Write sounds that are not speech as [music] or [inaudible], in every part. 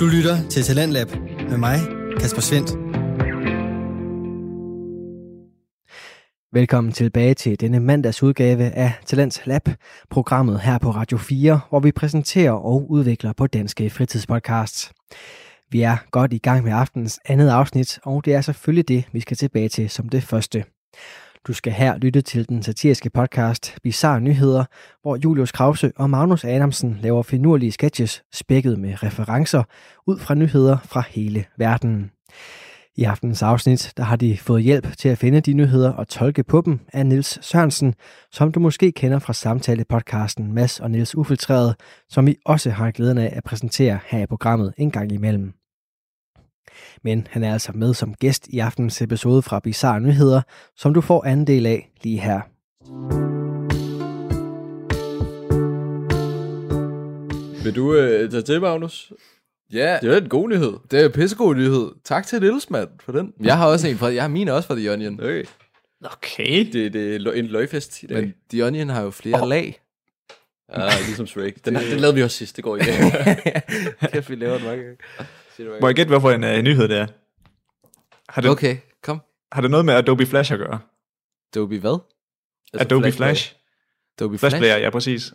Du lytter til Talentlab med mig, Kasper Svendt. Velkommen tilbage til denne mandags udgave af Talents Lab, programmet her på Radio 4, hvor vi præsenterer og udvikler på danske fritidspodcasts. Vi er godt i gang med aftens andet afsnit, og det er selvfølgelig det, vi skal tilbage til som det første. Du skal her lytte til den satiriske podcast Bizarre Nyheder, hvor Julius Krause og Magnus Adamsen laver finurlige sketches spækket med referencer ud fra nyheder fra hele verden. I aftens afsnit der har de fået hjælp til at finde de nyheder og tolke på dem af Nils Sørensen, som du måske kender fra samtale-podcasten Mads og Nils Ufiltreret, som vi også har glæden af at præsentere her i programmet en gang imellem. Men han er altså med som gæst i aftens episode fra Bizarre Nyheder, som du får anden del af lige her. Vil du øh, tage til, Magnus? Ja, Det er en god nyhed. det er en pissegod nyhed. Tak til Niels, mand, for den. Jeg har også en fra, jeg har min også fra The Onion. Okay. Okay. Det, det er en løgfest i dag. Men The Onion har jo flere oh. lag. Ah, ligesom Shrek. Den, den lavede vi også sidst, det går i dag. [laughs] Kæft, vi laver den mange gange. Må jeg gætte, hvorfor en uh, nyhed det er? Har det. Okay, kom. har det noget med Adobe Flash at gøre? Adobe hvad? Altså Adobe Flash Flash? Adobe Flash Player, ja præcis.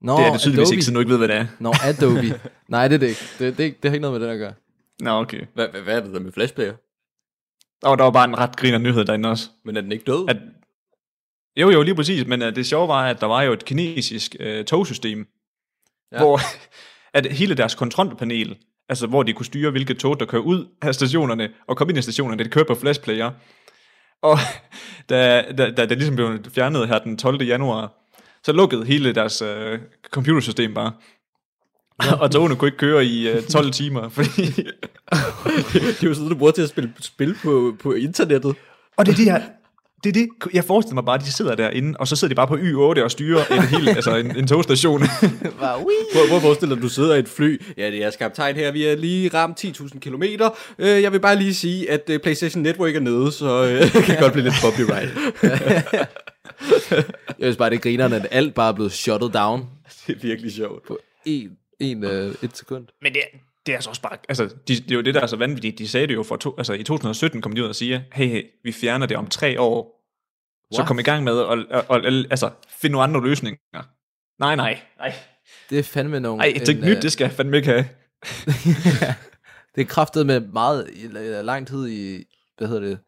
Nå, det er det tydeligvis Adobe. ikke, så du ikke ved, hvad det er. Nå, Adobe. Nej, det er det ikke. Det, det, det har ikke noget med det at gøre. Nå, okay. Hvad, hvad, hvad er det der med Flashplayer? Der var, der var bare en ret griner nyhed derinde også. Men er den ikke død? At, jo, jo, lige præcis, men uh, det sjove var, at der var jo et kinesisk uh, togsystem, ja. hvor at hele deres kontrolpanel, altså hvor de kunne styre, hvilke tog, der kører ud af stationerne, og komme ind i stationerne, det kører på flashplayer. Og [laughs] da, da, da det ligesom blev fjernet her den 12. januar, så lukkede hele deres uh, computersystem bare. [laughs] og togene kunne ikke køre i uh, 12 timer, fordi... [laughs] det er jo sådan, du bruger til at spille spil på, på internettet. Og det er det, jeg, det er det, jeg forestiller mig bare, at de sidder derinde, og så sidder de bare på Y8 og styrer en [laughs] hel, altså en, en togstation. Hvor, hvor forestiller du, du sidder i et fly? Ja, det er kaptajn her. Vi er lige ramt 10.000 km. Øh, jeg vil bare lige sige, at øh, PlayStation Network er nede, så øh, [laughs] det kan godt blive lidt copyright. [laughs] Jeg synes bare, det er grinerne, at alt bare er blevet shuttet down det er virkelig sjovt. på en, en, øh, et sekund. Men det, det er altså også bare, altså, de, det er jo det, der er så vanvittigt. De sagde det jo for, to, altså i 2017 kom de ud og siger, hey, hey, vi fjerner det om tre år. Så What? kom i gang med at, at, at, at altså, finde nogle andre løsninger. Nej, nej. Nej, det er fandme nogle... nej det er nyt, øh, det skal jeg fandme ikke have. [laughs] det er kraftet med meget lang tid i... Hvad hedder det?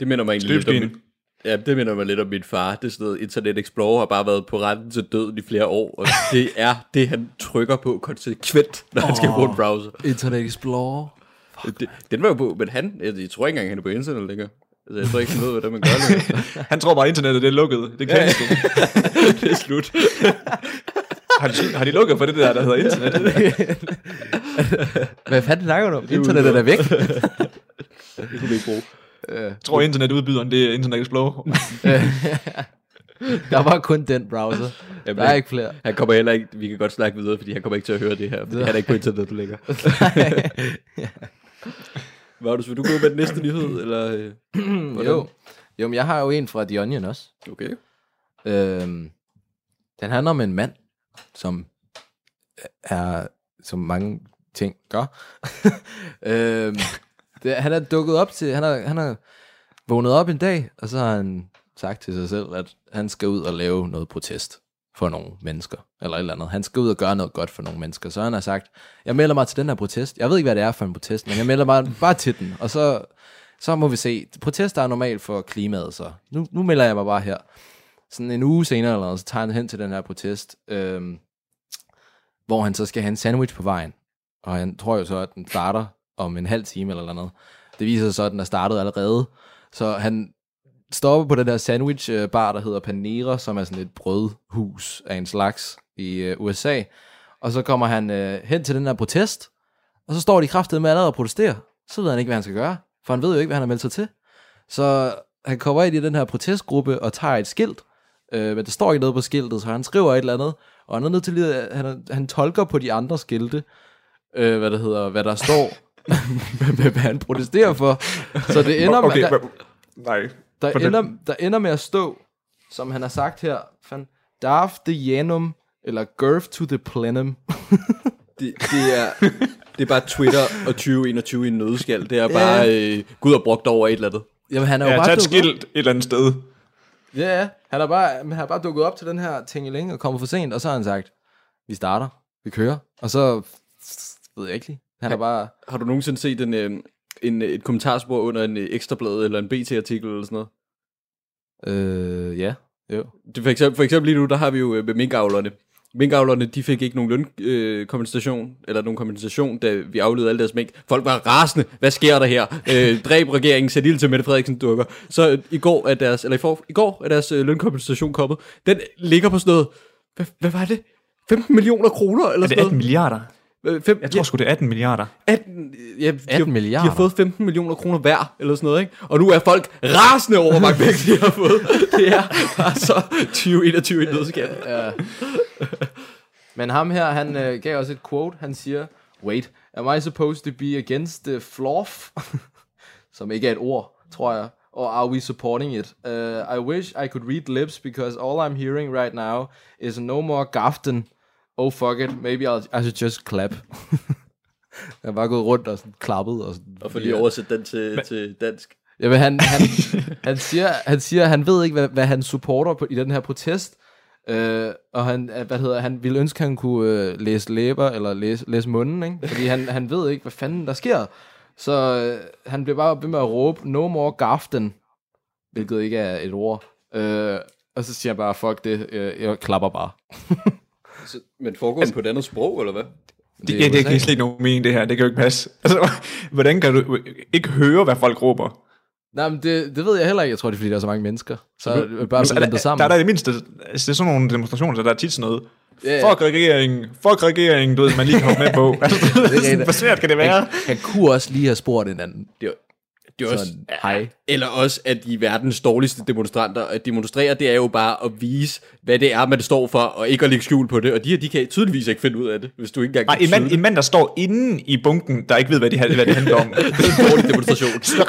Det minder mig egentlig lidt om Ja, det minder mig lidt om min far. Det er sådan noget, Internet Explorer har bare været på retten til døden i flere år, og [laughs] det er det, han trykker på konsekvent, når han skal bruge en browser. Internet Explorer. Det, den var jo på, men han, jeg, jeg tror ikke engang, han er på internet længere. Altså, jeg tror ikke, han ved, hvordan man gør det. [laughs] Han tror bare, at internettet det er lukket. Det kan ja, [laughs] det er slut. har, de, har de lukket for det der, der hedder internet? Hvad fanden snakker du om? Internettet er væk. Det kunne vi ikke bruge. Jeg tror, internetudbyderen, det er Internet Explorer. [laughs] Der var kun den browser. Jamen, Der er ikke flere. Han kommer heller ikke, vi kan godt snakke videre, fordi han kommer ikke til at høre det her, fordi han er ikke på internet længere. Magnus, [laughs] vil du gå med den næste nyhed, eller? øh, [clears throat] jo. jo, men jeg har jo en fra The Onion også. Okay. Øhm, den handler om en mand, som er, som mange ting gør. [laughs] øhm, det, han er dukket op til, han har, han har vågnet op en dag, og så har han sagt til sig selv, at han skal ud og lave noget protest for nogle mennesker, eller et eller andet. Han skal ud og gøre noget godt for nogle mennesker. Så han har sagt, jeg melder mig til den her protest. Jeg ved ikke, hvad det er for en protest, men jeg melder mig [laughs] bare til den. Og så, så må vi se. Protester er normalt for klimaet, så nu, nu melder jeg mig bare her. Sådan en uge senere, eller noget, så tager han hen til den her protest, øhm, hvor han så skal have en sandwich på vejen. Og han tror jo så, at den starter om en halv time eller noget. Det viser sig så, at den er startet allerede. Så han stopper på den der sandwich øh, bar, der hedder Panera, som er sådan et brødhus af en slags i øh, USA. Og så kommer han øh, hen til den der protest, og så står de kraftede med allerede og protesterer. Så ved han ikke, hvad han skal gøre, for han ved jo ikke, hvad han har meldt sig til. Så han kommer ind i den her protestgruppe og tager et skilt, øh, men der står ikke noget på skiltet, så han skriver et eller andet, og han er nødt til at- øh, han, han tolker på de andre skilte, øh, hvad, der hedder, hvad der står, hvad, han protesterer for. Så det ender med, okay, der, hva- nej. der, ender, der ender med at stå, som han har sagt her, fan, Darf the Janum, eller Girth to the Plenum. [laughs] Det, det er... det er bare Twitter og 2021 i en nødskal. Det er bare øh, Gud og brugt over et eller andet. Jamen, han er jo Ja, bare tag et op. skilt et eller andet sted. Ja, ja. Han er bare, han er bare dukket op til den her ting længe og kommet for sent, og så har han sagt, vi starter, vi kører, og så ved jeg ikke lige. Han er bare, Har du nogensinde set en, øh, en, et kommentarspor under en øh, ekstrablad eller en BT-artikel eller sådan noget? øh, ja, jo. Det for, eksempel, for eksempel lige nu, der har vi jo øh, med minkavlerne. Minkavlerne, de fik ikke nogen lønkompensation, øh, eller nogen kompensation, da vi afledede alle deres mink. Folk var rasende. Hvad sker der her? Øh, [laughs] dræb regeringen, sæt ild til Mette Frederiksen dukker. Så øh, i går er deres, eller i, for, i går er deres øh, lønkompensation kommet. Den ligger på sådan noget, hvad, hvad var det? 15 millioner kroner eller Er det sådan 18 milliarder? Øh, Fem, Jeg tror sgu, det er 18 milliarder. 18, ja, de, 18 har, milliarder. de har fået 15 millioner kroner hver, eller sådan noget, ikke? Og nu er folk rasende over, hvor mange penge de har fået. [laughs] Det er bare så 2021 i nødskal. Ja. Men ham her, han øh, gav os et quote. Han siger, Wait, am I supposed to be against the fluff? [laughs] Som ikke er et ord, tror jeg. Or are we supporting it? Uh, I wish I could read lips because all I'm hearing right now is no more Gaften. Oh fuck it, maybe I'll, I should just clap. [laughs] jeg har bare gået rundt og sådan klappet. Og, sådan, Og for lige oversætte den til, til dansk. Jamen, han, han, [laughs] han, siger, han siger, han ved ikke, hvad, hvad han supporter på, i den her protest. Øh, og han, øh, hvad hedder, han ville ønske, at han kunne øh, læse læber, eller læse, læse munden, ikke? Fordi han, han ved ikke, hvad fanden der sker. Så øh, han bliver bare ved med at råbe, no more gaften, hvilket ikke er et ord. Øh, og så siger han bare, fuck det, jeg, jeg klapper bare. [laughs] Men foregår den på et andet sprog, eller hvad? Det, det, det kan slet ikke nogen mening, det her. Det kan jo ikke passe. Altså, [laughs] hvordan kan du ikke høre, hvad folk råber? Nej, men det, det ved jeg heller ikke. Jeg tror, det er, fordi der er så mange mennesker. Så er det bare Altså, er der, sammen. der er der det mindste, altså, det er sådan nogle demonstrationer, så der er tit sådan noget, ja. fuck regeringen, fuck regeringen, du ved, man lige hoppe med på. [laughs] Altså, det er sådan, [laughs] hvor svært kan det være? han, han kunne også lige have spurgt en anden. Det er, det er også, hej. eller også, at de er verdens dårligste demonstranter. At demonstrere, det er jo bare at vise, hvad det er, man står for, og ikke at lægge skjul på det. Og de her, de kan tydeligvis ikke finde ud af det, hvis du ikke engang Nej, kan en mand, en mand, der står inde i bunken, der ikke ved, hvad det, hvad det handler om. det. [laughs] Det er en dårlig demonstration. [laughs] Så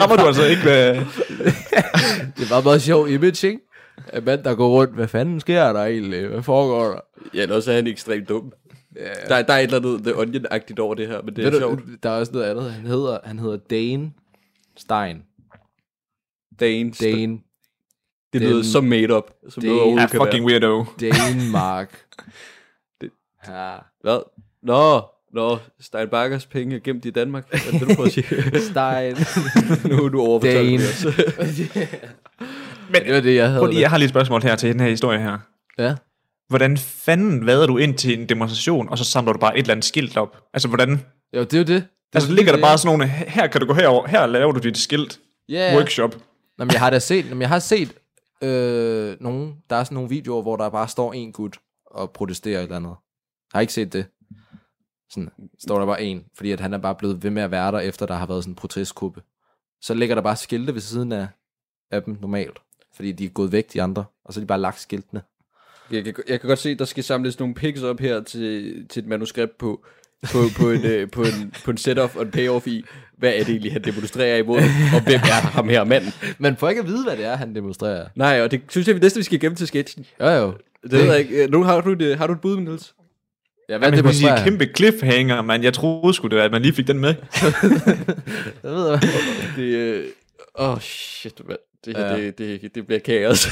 rammer du altså ikke, hvad... [laughs] Det var meget sjov image, ikke? En mand, der går rundt. Hvad fanden sker der egentlig? Hvad foregår der? ja, eller også er han ekstremt dum. Der, der er et eller andet The Onion-agtigt over det her, men det er Ved sjovt. du, der er også noget andet. Han hedder, han hedder Dane Stein. Dane. Dane. Det lyder Den- så made up, som Det noget overhovedet kan fucking være. weirdo. Danmark. [laughs] Det- Ja. Hvad? Nå, nå, Steinbakkers penge er gemt i Danmark. Hvad er det, du prøver at sige? [laughs] Stein. nu er du overfortalt Dane. det. [laughs] Men Det var det, jeg havde. prøv lige, jeg har lige et spørgsmål her til den her historie her. Ja. Hvordan fanden vader du ind til en demonstration, og så samler du bare et eller andet skilt op? Altså, hvordan... Jo, det er jo det. det Altså, ligger der det- bare sådan nogle... Her kan du gå herover. Her laver du dit skilt. Ja. Workshop. Nå, men jeg har da set, jamen, jeg har set øh, nogen, der er sådan nogle videoer, hvor der bare står en gut og protesterer et eller andet. Jeg har ikke set det. Sådan, står der bare en, fordi at han er bare blevet ved med at være der, efter der har været sådan en protestgruppe. Så ligger der bare skilte ved siden af, af dem normalt, fordi de er gået væk, de andre, og så er de bare lagt skiltene. Jeg kan, jeg kan godt se, at der skal samles nogle pics op her til, til et manuskript på, på, på, en, øh, på, en, på en setup og en payoff i, hvad er det egentlig, han demonstrerer imod, og hvem er ham her manden. Men for ikke at vide, hvad det er, han demonstrerer. Nej, og det synes jeg vi næste, vi skal gemme til sketchen. Jo jo. Det ved jeg ikke. Øh, Nu har du, et, har du et bud, Niels? Ja, Hvad hvad det sige, kæmpe cliffhanger, man. Jeg troede sgu det, at man lige fik den med. [laughs] Jeg ved hvad. Det, øh, oh, shit, mand. Det, her, Ja. det, det, det bliver kaos.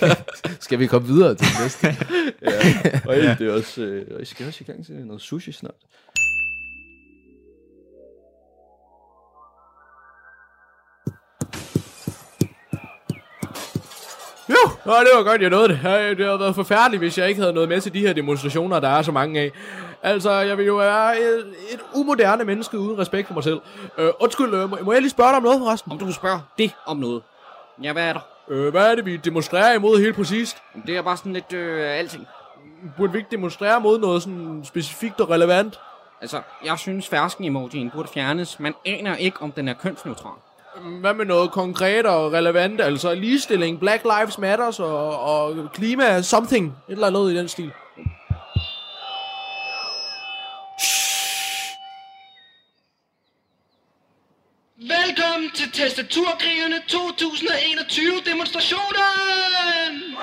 [laughs] Skal vi komme videre til det næste? [laughs] ja. Og ja. det er også, øh, og I skal også i gang til noget sushi snart. Jo, Nå, det var godt, jeg nåede det. Ja, Det havde været forfærdeligt, hvis jeg ikke havde noget med til de her demonstrationer, der er så mange af. Altså, jeg vil jo være et, et umoderne menneske uden respekt for mig selv. Øh, undskyld, øh, må, må jeg lige spørge dig om noget forresten? Om du spørger det om noget. Ja, hvad er der? Øh, hvad er det, vi demonstrerer imod helt præcist? Det er bare sådan lidt øh, alting. Burde vi ikke demonstrere mod noget sådan specifikt og relevant? Altså, jeg synes fersken emojien burde fjernes. Man aner ikke, om den er kønsneutral. Hvad med noget konkret og relevant? Altså ligestilling, Black Lives Matters og, og klima, something. Et eller andet i den stil. til Tastaturkrigerne 2021 demonstrationen!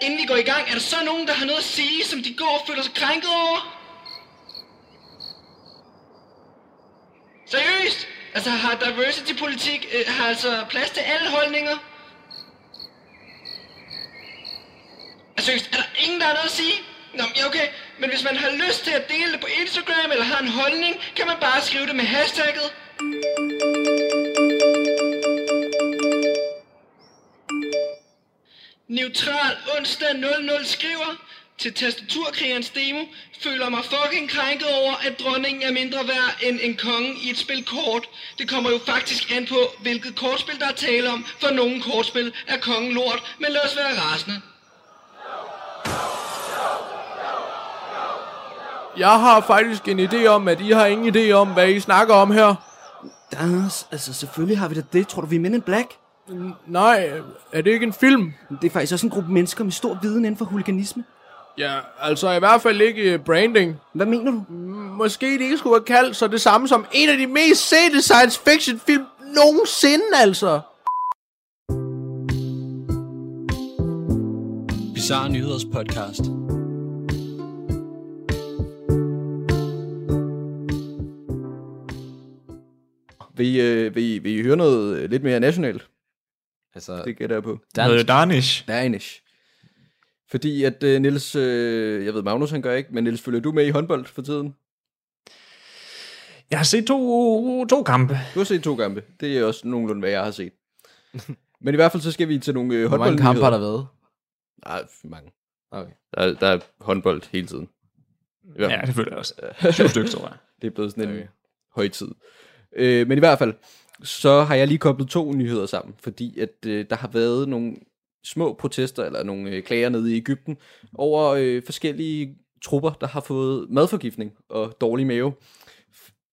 Inden vi går i gang, er der så nogen, der har noget at sige, som de går og føler sig krænket over? Seriøst? Altså har diversity-politik øh, har altså plads til alle holdninger? Altså, seriøst, er der ingen, der har noget at sige? Nå, men okay. Men hvis man har lyst til at dele det på Instagram eller har en holdning, kan man bare skrive det med hashtagget. Neutral onsdag 00 skriver til tastaturkrigerens demo, føler mig fucking krænket over, at dronningen er mindre værd end en konge i et spil kort. Det kommer jo faktisk an på, hvilket kortspil der er tale om, for nogle kortspil er kongen lort, men lad os være rasende. Jeg har faktisk en idé om, at I har ingen idé om, hvad I snakker om her. Anders, altså selvfølgelig har vi da det. Tror du, vi er Men in Black? Nej, er det ikke en film? Det er faktisk også en gruppe mennesker med stor viden inden for huliganisme. Ja, altså i hvert fald ikke øh, branding. Hvad mener du? Måske det ikke skulle være kaldt så det samme som en af de mest sete science fiction film nogensinde, altså. Bizarre Nyheders podcast. Vil I, øh, vil, I, vil I høre noget øh, lidt mere nationalt? Altså, Det gætter jeg på. Noget Danish. Danish. Fordi at øh, Niels, øh, jeg ved Magnus han gør ikke, men Niels, følger du med i håndbold for tiden? Jeg har set to, to kampe. Du har set to kampe. Det er også nogenlunde, hvad jeg har set. [laughs] men i hvert fald så skal vi til nogle øh, hvor mange kampe har der været? Nej, mange. Okay. Der, er- der er håndbold hele tiden. Ja, fald. det føler jeg også. Syv stykker, tror jeg. [laughs] Det er blevet sådan en okay. højtid. Øh, men i hvert fald, så har jeg lige koblet to nyheder sammen, fordi at øh, der har været nogle små protester, eller nogle øh, klager nede i Ægypten, over øh, forskellige trupper, der har fået madforgiftning og dårlig mave.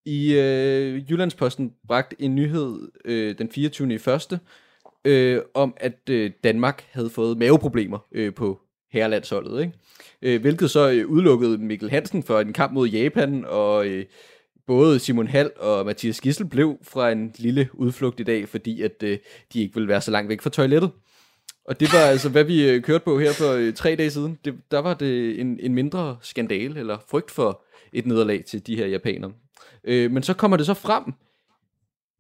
I øh, Jyllandsposten bragt en nyhed øh, den 24. i første, øh, om at øh, Danmark havde fået maveproblemer øh, på herrelandsholdet, ikke? Øh, hvilket så øh, udelukkede Mikkel Hansen for en kamp mod Japan, og øh, både Simon Hall og Mathias Gissel blev fra en lille udflugt i dag, fordi at øh, de ikke ville være så langt væk fra toilettet. Og det var altså, hvad vi øh, kørte på her for øh, tre dage siden. Det, der var det en, en mindre skandale, eller frygt for et nederlag til de her japanere. Øh, men så kommer det så frem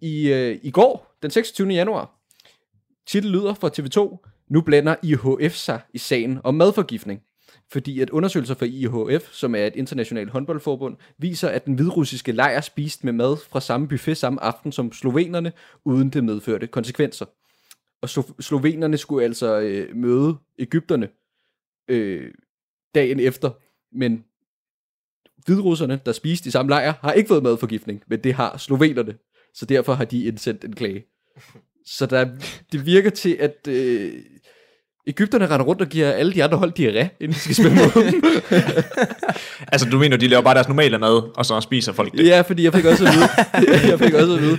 i, øh, i går, den 26. januar. Titel lyder fra TV2, nu blander IHF sig i sagen om madforgiftning. Fordi at undersøgelser fra IHF, som er et internationalt håndboldforbund, viser, at den hvidrussiske lejr spiste med mad fra samme buffet samme aften som slovenerne, uden det medførte konsekvenser. Og slo- slovenerne skulle altså øh, møde Ægypterne øh, dagen efter, men hvidrusserne, der spiste i samme lejr, har ikke fået madforgiftning, men det har slovenerne. Så derfor har de indsendt en klage. Så der, det virker til, at øh, Ægypterne render rundt og giver alle de andre hold diarré, inden de skal spille mod dem. [laughs] Altså, du mener, de laver bare deres normale mad, og så spiser folk det? Ja, fordi jeg fik også at vide, [laughs] jeg fik også at vide,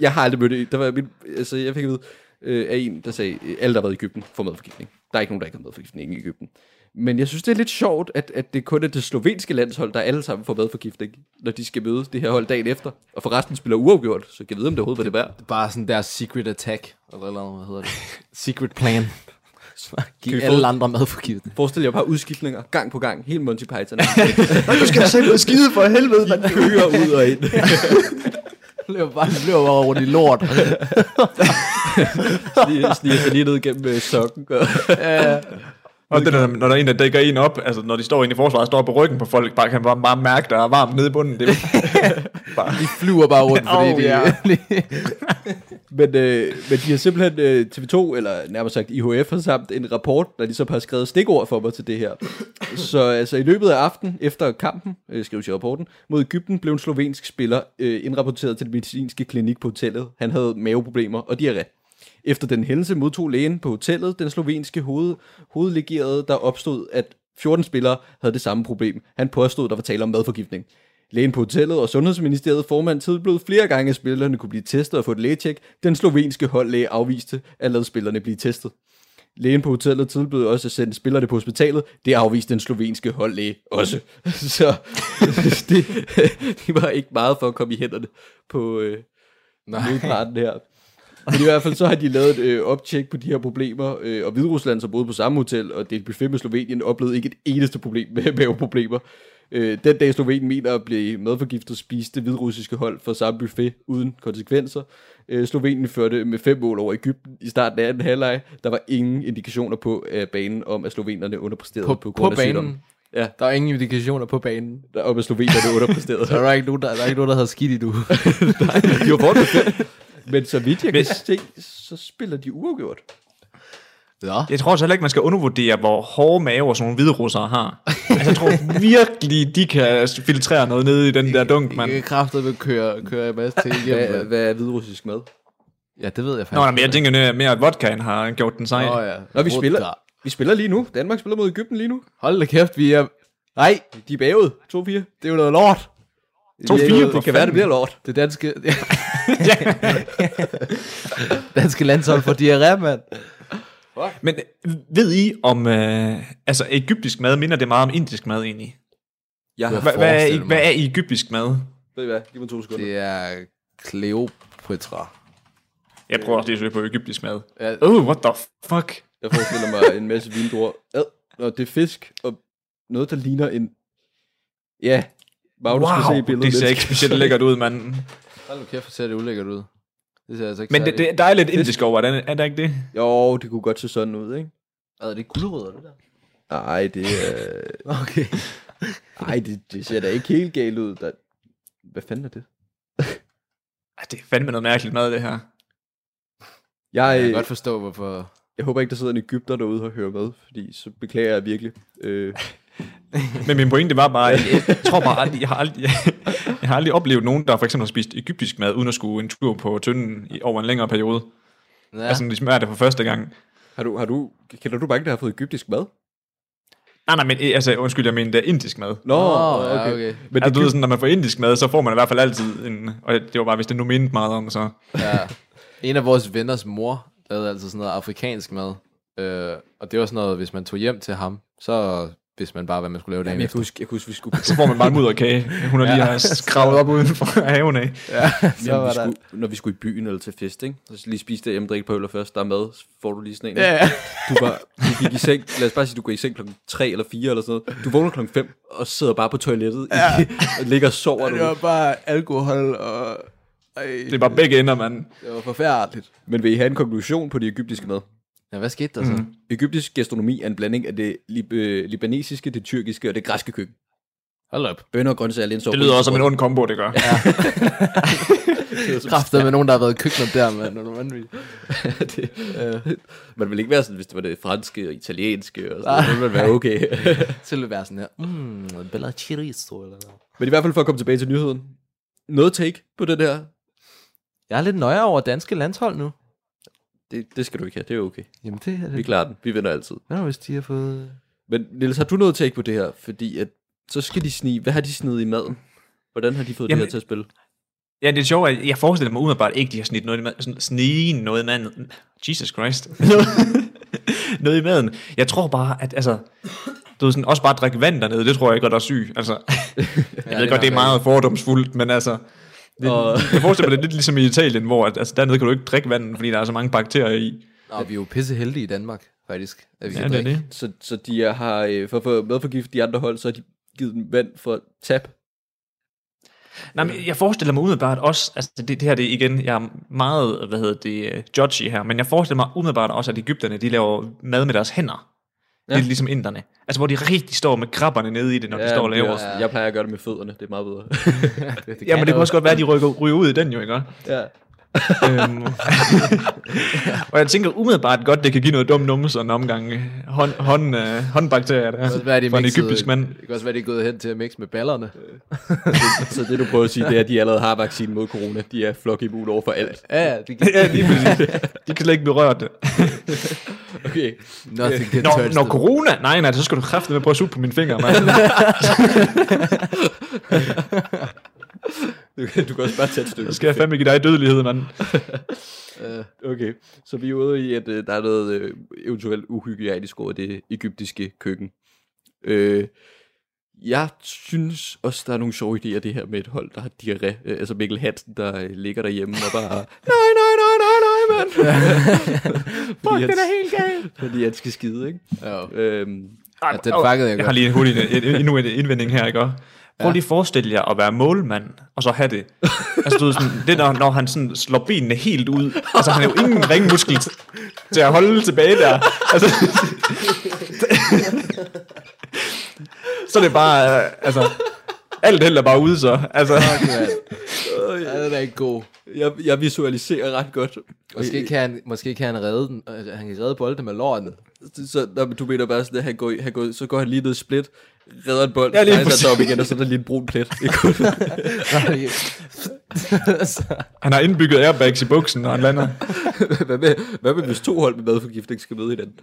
jeg har aldrig mødt det. Der var min, altså, jeg fik at vide øh, af en, der sagde, alle der har været i Ægypten får madforgiftning. Der er ikke nogen, der ikke har madforgiftning i Ægypten. Men jeg synes, det er lidt sjovt, at, at det kun er det slovenske landshold, der alle sammen får madforgiftning, når de skal møde det her hold dagen efter. Og forresten spiller uafgjort, så kan jeg vide, om det overhovedet var det værd. Bare sådan deres secret attack, eller eller andet, hvad hedder det? Secret plan. Giv vi få- alle andre madforgiftning. Forestil jer bare udskiftninger, gang på gang, helt Monty Python. [laughs] Du skal selv ud skide for helvede, mand. Kører ud og ind. [laughs] Løber bare, løber bare rundt i lort. [laughs] Sniger, sniger sig lige ned gennem øh, sokken. Og, Og det der, når der er en, der dækker en op, altså når de står inde i forsvaret, står på ryggen på folk, bare kan bare, bare mærke, der er varmt nede i bunden. Det bare, De flyver bare rundt, fordi Åh, de... ja. Men, øh, men de har simpelthen øh, TV2, eller nærmere sagt IHF, har samt en rapport, der ligesom har skrevet stikord for mig til det her. Så altså i løbet af aften, efter kampen, øh, skrives i rapporten, mod Ægypten blev en slovensk spiller øh, indrapporteret til den medicinske klinik på hotellet. Han havde maveproblemer og diarré. Efter den hændelse modtog lægen på hotellet den slovenske hoved, hovedlegerede, der opstod, at 14 spillere havde det samme problem. Han påstod, der var tale om madforgiftning. Lægen på hotellet og Sundhedsministeriet formand tilbød flere gange, at spillerne kunne blive testet og få et lægetjek. Den slovenske holdlæge afviste at lade spillerne blive testet. Lægen på hotellet tilbød også at sende spillerne på hospitalet. Det afviste den slovenske holdlæge også. [laughs] Så [laughs] det, det var ikke meget for at komme i hænderne på øh, modparten her. Men i hvert fald så har de lavet et øh, optjek på de her problemer, øh, og Hviderusland, som boede på samme hotel, og det er et buffet med Slovenien, oplevede ikke et eneste problem med maveproblemer. Øh, den dag Slovenien mener at blive madforgiftet, spiste det hvidrussiske hold for samme buffet uden konsekvenser. Øh, Slovenien førte med fem mål over Ægypten i starten af anden halvleg. Der var ingen indikationer på af banen om, at slovenerne underpræsterede På, på, på grund af sygdommen. banen. Ja. Der er ingen indikationer på banen. Der, om at slovenerne underpræsterede. [laughs] Der er ikke nogen, der, der, er ikke nogen, der havde skidt i du. [laughs] de var fem. Men så vidt jeg kan se, så spiller de uafgjort. Ja. Jeg tror også heller ikke, man skal undervurdere, hvor hårde maver sådan nogle hvide russere har. Altså, jeg tror virkelig, de kan filtrere noget nede i den der dunk, Man mand. kan kraftet vil køre, køre en masse ting igennem. Hvad, hvad er hvidrussisk mad? Ja, det ved jeg faktisk. Nå, men jeg tænker mere- mere, at vodkaen har gjort den sej. Nå, ja. Nå, vi spiller, vi spiller lige nu. Danmark spiller mod Ægypten lige nu. Hold da kæft, vi er... Nej, De er bagud. 2-4. det er jo noget lort. 2-4. for Det kan være, det bliver lort. Det danske... [laughs] danske landshold for diarré, mand. Men øh, ved I om... Øh, altså, egyptisk mad minder det meget om indisk mad egentlig? Jeg har, Hva, hvad, er, hvad er egyptisk mad? ved I hvad? Giv mig to sekunder. Det er Cleopatra. Jeg prøver også lige at søge på egyptisk mad. Ja, Oh, what the fuck? Jeg forestiller mig en masse vindruer. Ad, det er fisk, og noget, der ligner en... Ja, Magnus skal se Wow, billedet. det ser ikke specielt lækkert ud, mand. hold nu kæft, hvor ser det ulækkert ud. Det ser altså ikke Men det, det, der er lidt indisk over, er det, er der ikke det? Jo, det kunne godt se sådan ud, ikke? Er det guldrødder, det der? Nej, det er... [laughs] Okay. Nej, det, det ser da ikke helt galt ud. Der... Hvad fanden er det? [laughs] Ej, det er fandme noget mærkeligt mad, det her. Jeg, Jeg kan øh, godt forstå, hvorfor... jeg håber ikke, der sidder en Ægypter derude og hører med, fordi så beklager jeg virkelig. Øh, [laughs] Men min pointe var bare, jeg, jeg tror bare aldrig, jeg har aldrig, jeg, har aldrig oplevet nogen, der for eksempel har spist egyptisk mad, uden at skulle en tur på tynden i, over en længere periode. Ja. Altså, de smager det for første gang. har du, har du, kender du mange, der har fået egyptisk mad? Nej, nej, men eh, altså, undskyld, jeg mener, det er indisk mad. Nå, Nå, ja, okay. Men Altså, det, du ved sådan, når man får indisk mad, så får man i hvert fald altid en, og det var bare, hvis det nu mindte meget om, så. Ja. [laughs] En af vores venners mor lavede altså sådan noget afrikansk mad. Øh, og det var sådan noget, hvis man tog hjem til ham, så vidste man bare, hvad man skulle lave dagen Jamen, jeg, efter. kan huske, jeg kan huske, vi skulle... [laughs] Så får man bare en mudderkage. Hun har lige har skravet op uden for haven af. Ja, [laughs] så Jamen, var vi der... skulle, når vi skulle i byen eller til fest, ikke? Så lige spise det hjemme, drikke på øl først, der er mad, så får du lige sådan en. Ja, ja. [laughs] Du, var, du gik i seng, lad os bare sige, du går i seng klokken 3 eller 4 eller sådan noget. Du vågner klokken 5 og sidder bare på toilettet ja. i, og ligger og sover. Det Du. var bare alkohol og... Ej, Det er bare begge ender, mand. det var forfærdeligt. Men vil I have en konklusion på det egyptiske mad? Ja, hvad skete der så? Mm. Egyptisk gastronomi er en blanding af det lib- øh, libanesiske, det tyrkiske og det græske køkken. Hold op. Bønner og grøntsager, linser Det lyder også som en ond kombo, det gør. Ja. [laughs] Kræftet med nogen, der har været i køkkenet der, mand. Er du vanvittig? [laughs] det, Man vil ikke være sådan, hvis det var det franske og italienske og sådan noget. Det ville være okay. [laughs] Så ville det være sådan her. Mm, bella chorizo, eller hvad? Men i hvert fald for at komme tilbage til nyheden. Noget take på det der. Jeg er lidt nøje over danske landshold nu. Det, det skal du ikke have, det er okay. Jamen, det er Vi det. klarer den. Vi vinder altid. Hvad nu, hvis de har fået... Men Niels, har du noget take på det her? Fordi at, så skal de snige. Hvad har de snedet i maden? Hvordan har de fået Jamen, det her til at spille? ja, det er sjovt, at jeg forestiller mig umiddelbart ikke, de har snit noget i maden. Snige noget i maden. Jesus Christ. [laughs] noget i maden. Jeg tror bare, at altså... Du ved sådan, også bare drikke vand dernede, det tror jeg ikke, at der er syg. Altså, [laughs] jeg Ja, ved godt, det er meget fordomsfuldt, men altså... Det, Og- jeg forestiller mig, det er lidt ligesom i Italien, hvor at, altså, dernede kan du ikke drikke vand, fordi der er så mange bakterier i. Nå, vi er jo pisse heldige i Danmark, faktisk. At vi Ja, kan det er drikke. det. Så, så de har, øh, for at få madforgift de andre hold, så har de givet dem vand for tab. Nej, men jeg forestiller mig umiddelbart også, altså det, det her det igen, jeg er meget, hvad hedder det, uh, judgy her, men jeg forestiller mig umiddelbart også, at Ægypterne, de laver mad med deres hænder. Ja. Ja. Lidt ligesom inderne. Altså hvor de rigtig står med krabberne nede i det, når ja, de står og det er laver. også, jeg plejer at gøre det med fødderne, det er meget bedre. [laughs] det, det Ja, men det kan også godt være, at de rykker, ryger ud i den jo, ikke? ja. Øhm, [laughs] og jeg tænker umiddelbart godt, det kan give noget dumt numse og en omgang øh, hånd, hånd, øh, håndbakterier der. også være, de for en egyptisk mand. Det kan også være, de er gået hen til at mixe med ballerne. [laughs] så det du prøver at sige, det er, at de allerede har vaccinen mod corona. De er flokimmun over for alt. Ja, ja, det kan... ja, lige præcis. De kan slet ikke berøre [laughs] det. Okay. Nothing can Når, når corona... Nej, nej, så skal du kræfte med at prøve at suge på mine fingre, mand. [laughs] Du, kan- du kan også bare tage et stykke. Så skal jeg fandme give dig dødelighed, mand. [laughs] Okay, så vi er ude i, at øh, der er noget øh, eventuelt uhygiejnisk over det egyptiske køkken. Øh, jeg synes også, der er nogle sjove idéer, det her med et hold, der har diarré. Øh, altså Mikkel Hansen, der øh, ligger derhjemme og bare, [laughs] nej, nej, nej, nej, nej, mand. Fuck, den er helt galt. Fordi han skal skide, ikke? Ja. Øhm, Ja, den fangede jeg Jeg har godt. lige en hurtig en- endnu en indvending her, ikke? Prøv lige at forestille jer at være målmand, og så have det. Altså, du ved, sådan, det er, når, når han sådan slår benene helt ud. Altså, han har jo ingen ringmuskel til at holde tilbage der. Altså, [laughs] så er det bare, øh, altså, alt held er bare ude så. Altså, [laughs] Ja, den er ikke god. Jeg, jeg visualiserer ret godt. Måske kan han, måske kan han redde den. øh, Han kan redde bolden med lårene. Så, når, du mener bare sådan, at han går, han går, så går han lige ned split, redder en bold, Ja, lige rejser sig op igen, og så er der lige en brun plet [laughs] han har indbygget airbags i buksen, når han lander. hvad, med, hvad med, hvis to hold med madforgiftning skal møde hinanden?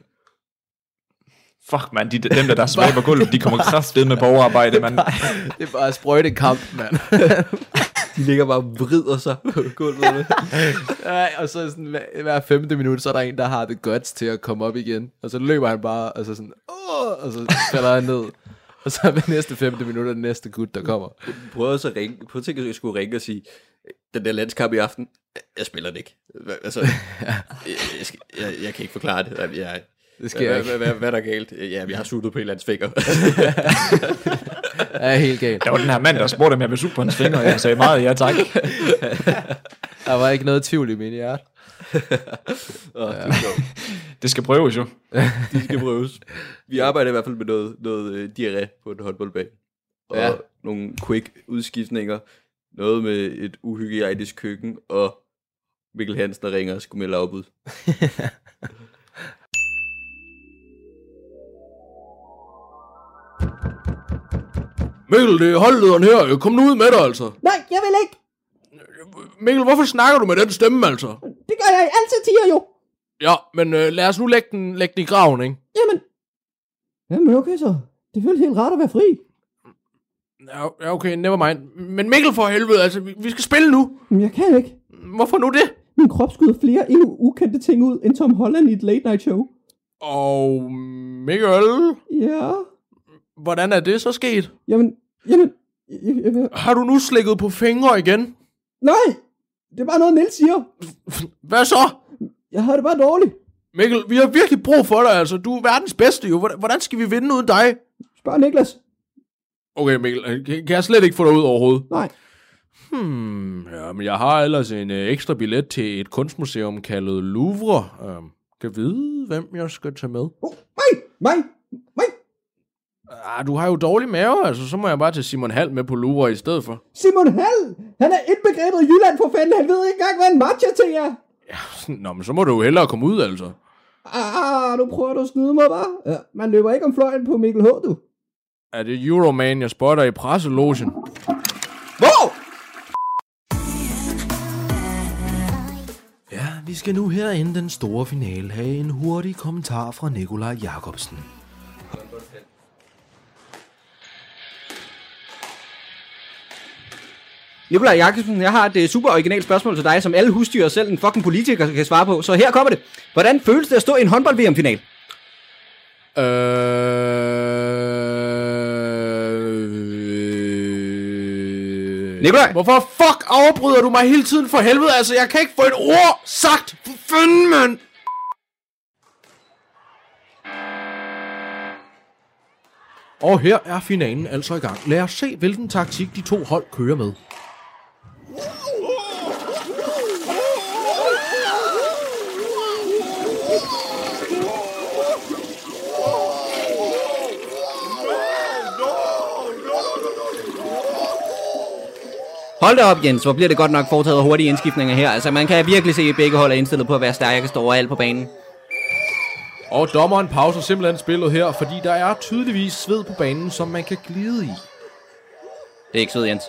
Fuck, man, de, dem der, der er svage på gulvet, de kommer [laughs] kraftedt med borgerarbejde, man. det er bare sprøjtekamp, mand. [laughs] De ligger bare og vrider sig på gulvet. Ja, og så sådan, hver, hver femte minut, så er der en, der har det guts til at komme op igen. Og så løber han bare, og så sådan, Åh! og så falder han ned. Og så ved næste femte minut er den næste gut, der kommer. Prøv også at ringe. Prøv at tænke, at jeg skulle ringe og sige, den der landskamp i aften, jeg spiller det ikke. Altså, [laughs] jeg, jeg, skal, jeg, jeg kan ikke forklare det. Jeg, jeg, Det sker hvad, ikke. hvad, hvad, hvad, er der galt? Ja, jeg har suttet på en eller anden finger. Ja, [laughs] helt galt. Der var den her mand, der spurgte, om jeg ville suge på hans fingre, og jeg sagde meget ja tak. [laughs] Der var ikke noget tvivl i min hjerte. oh, det, sjovt. Det skal prøves jo. [laughs] De skal prøves. Vi arbejder i hvert fald med noget, noget uh, diarré på en håndboldbane. Og Ja. ja. nogle quick udskiftninger. Noget med et uhygiejnisk køkken, og Mikkel Hansen, der ringer og skulle melde afbud. Mikkel, det er holdlederen her. Kom nu ud med dig, altså. Nej, jeg vil ikke. Mikkel, hvorfor snakker du med den stemme, altså? Det gør jeg altid tiger jo. Ja, men øh, lad os nu lægge den, lægge den i graven, ikke? Jamen. Jamen okay så. Det føles helt rart at være fri. Ja, ja, okay, never mind. Men Mikkel for helvede, altså, vi, vi skal spille nu. Men jeg kan ikke. Hvorfor nu det? Min krop skyder flere endnu ukendte ting ud, end Tom Holland i et late night show. Og Mikkel, Ja. Hvordan er det så sket? Jamen, jamen. Jeg, jeg, jeg, Har du nu slikket på fingre igen? nej. Det er bare noget, Niels siger. Hvad så? Jeg har det bare dårligt. Mikkel, vi har virkelig brug for dig, altså. Du er verdens bedste, jo. Hvordan, skal vi vinde uden dig? Spørg Niklas. Okay, Mikkel, øh, kan, kan jeg slet ikke få dig ud overhovedet? Nej. Hmm, ja, men jeg har ellers en øh, ekstra billet til et kunstmuseum kaldet Louvre. Øh, kan vide, hvem jeg skal tage med? Oh, mig, mig, mig. Ah, du har jo dårlig mave, altså. Så må jeg bare tage Simon Hall med på Louvre i stedet for. Simon Hall. Han er indbegrebet i Jylland for fanden. Han ved ikke engang, hvad en matcha til er. Nå, men så må du jo hellere komme ud, altså. Ah, du prøver du at snyde mig, bare. Ja, man løber ikke om fløjen på Mikkel H, du. Er det Euroman, jeg spotter i presselogen? Hvor? Ja, vi skal nu her inden den store finale have en hurtig kommentar fra Nikolaj Jakobsen. Nikolaj Jakobsen, jeg har et uh, super originalt spørgsmål til dig, som alle husdyr og selv en fucking politiker kan svare på. Så her kommer det. Hvordan føles det at stå i en håndbold-VM-final? Øh... Nikolaj! Hvorfor fuck afbryder du mig hele tiden for helvede? Altså, jeg kan ikke få et ord sagt. For fanden, mand! Og her er finalen altså i gang. Lad os se, hvilken taktik de to hold kører med. Hold da op, Jens. Hvor bliver det godt nok foretaget hurtige indskiftninger her. Altså, man kan virkelig se, at begge hold er indstillet på at være stærkest overalt på banen. Og dommeren pauser simpelthen spillet her, fordi der er tydeligvis sved på banen, som man kan glide i. Det er ikke sød, Jens.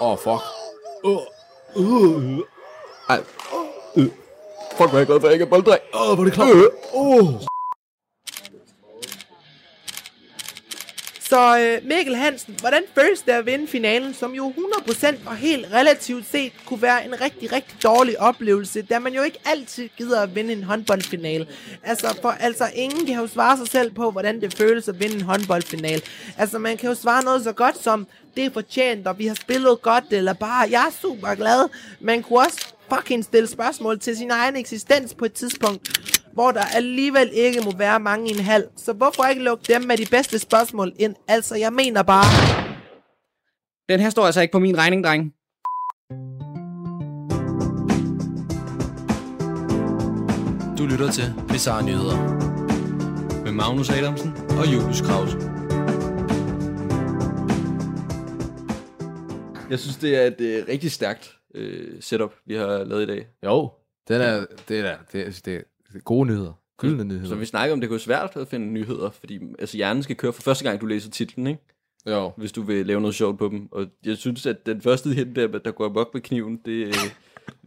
Åh, oh, fuck. Ej. Øh. Fuck, hvor er jeg glad for, at jeg ikke er bolddrej. Åh, oh, hvor er det klart. Åh. Oh. Så øh, Mikkel Hansen, hvordan føles det at vinde finalen, som jo 100% og helt relativt set kunne være en rigtig, rigtig dårlig oplevelse, da man jo ikke altid gider at vinde en håndboldfinale. Altså, for altså, ingen kan jo svare sig selv på, hvordan det føles at vinde en håndboldfinale. Altså, man kan jo svare noget så godt som, det er fortjent, og vi har spillet godt, eller bare, jeg er super glad. Man kunne også fucking stille spørgsmål til sin egen eksistens på et tidspunkt. hvor der alligevel ikke må være mange i en halv. Så hvorfor ikke lukke dem med de bedste spørgsmål ind? Altså, jeg mener bare... Den her står altså ikke på min regning, dreng. Du lytter til Bizarre Nyheder. Med Magnus Adamsen og Julius Krause. Jeg synes, det er et øh, rigtig stærkt øh, setup, vi har lavet i dag. Jo, den er, det er, det er, det er gode nyheder. Gyldne nyheder. Så vi snakker om, det kunne være svært at finde nyheder, fordi altså, hjernen skal køre for første gang, du læser titlen, ikke? Jo. Hvis du vil lave noget sjovt på dem. Og jeg synes, at den første hit der, der går amok med kniven, det,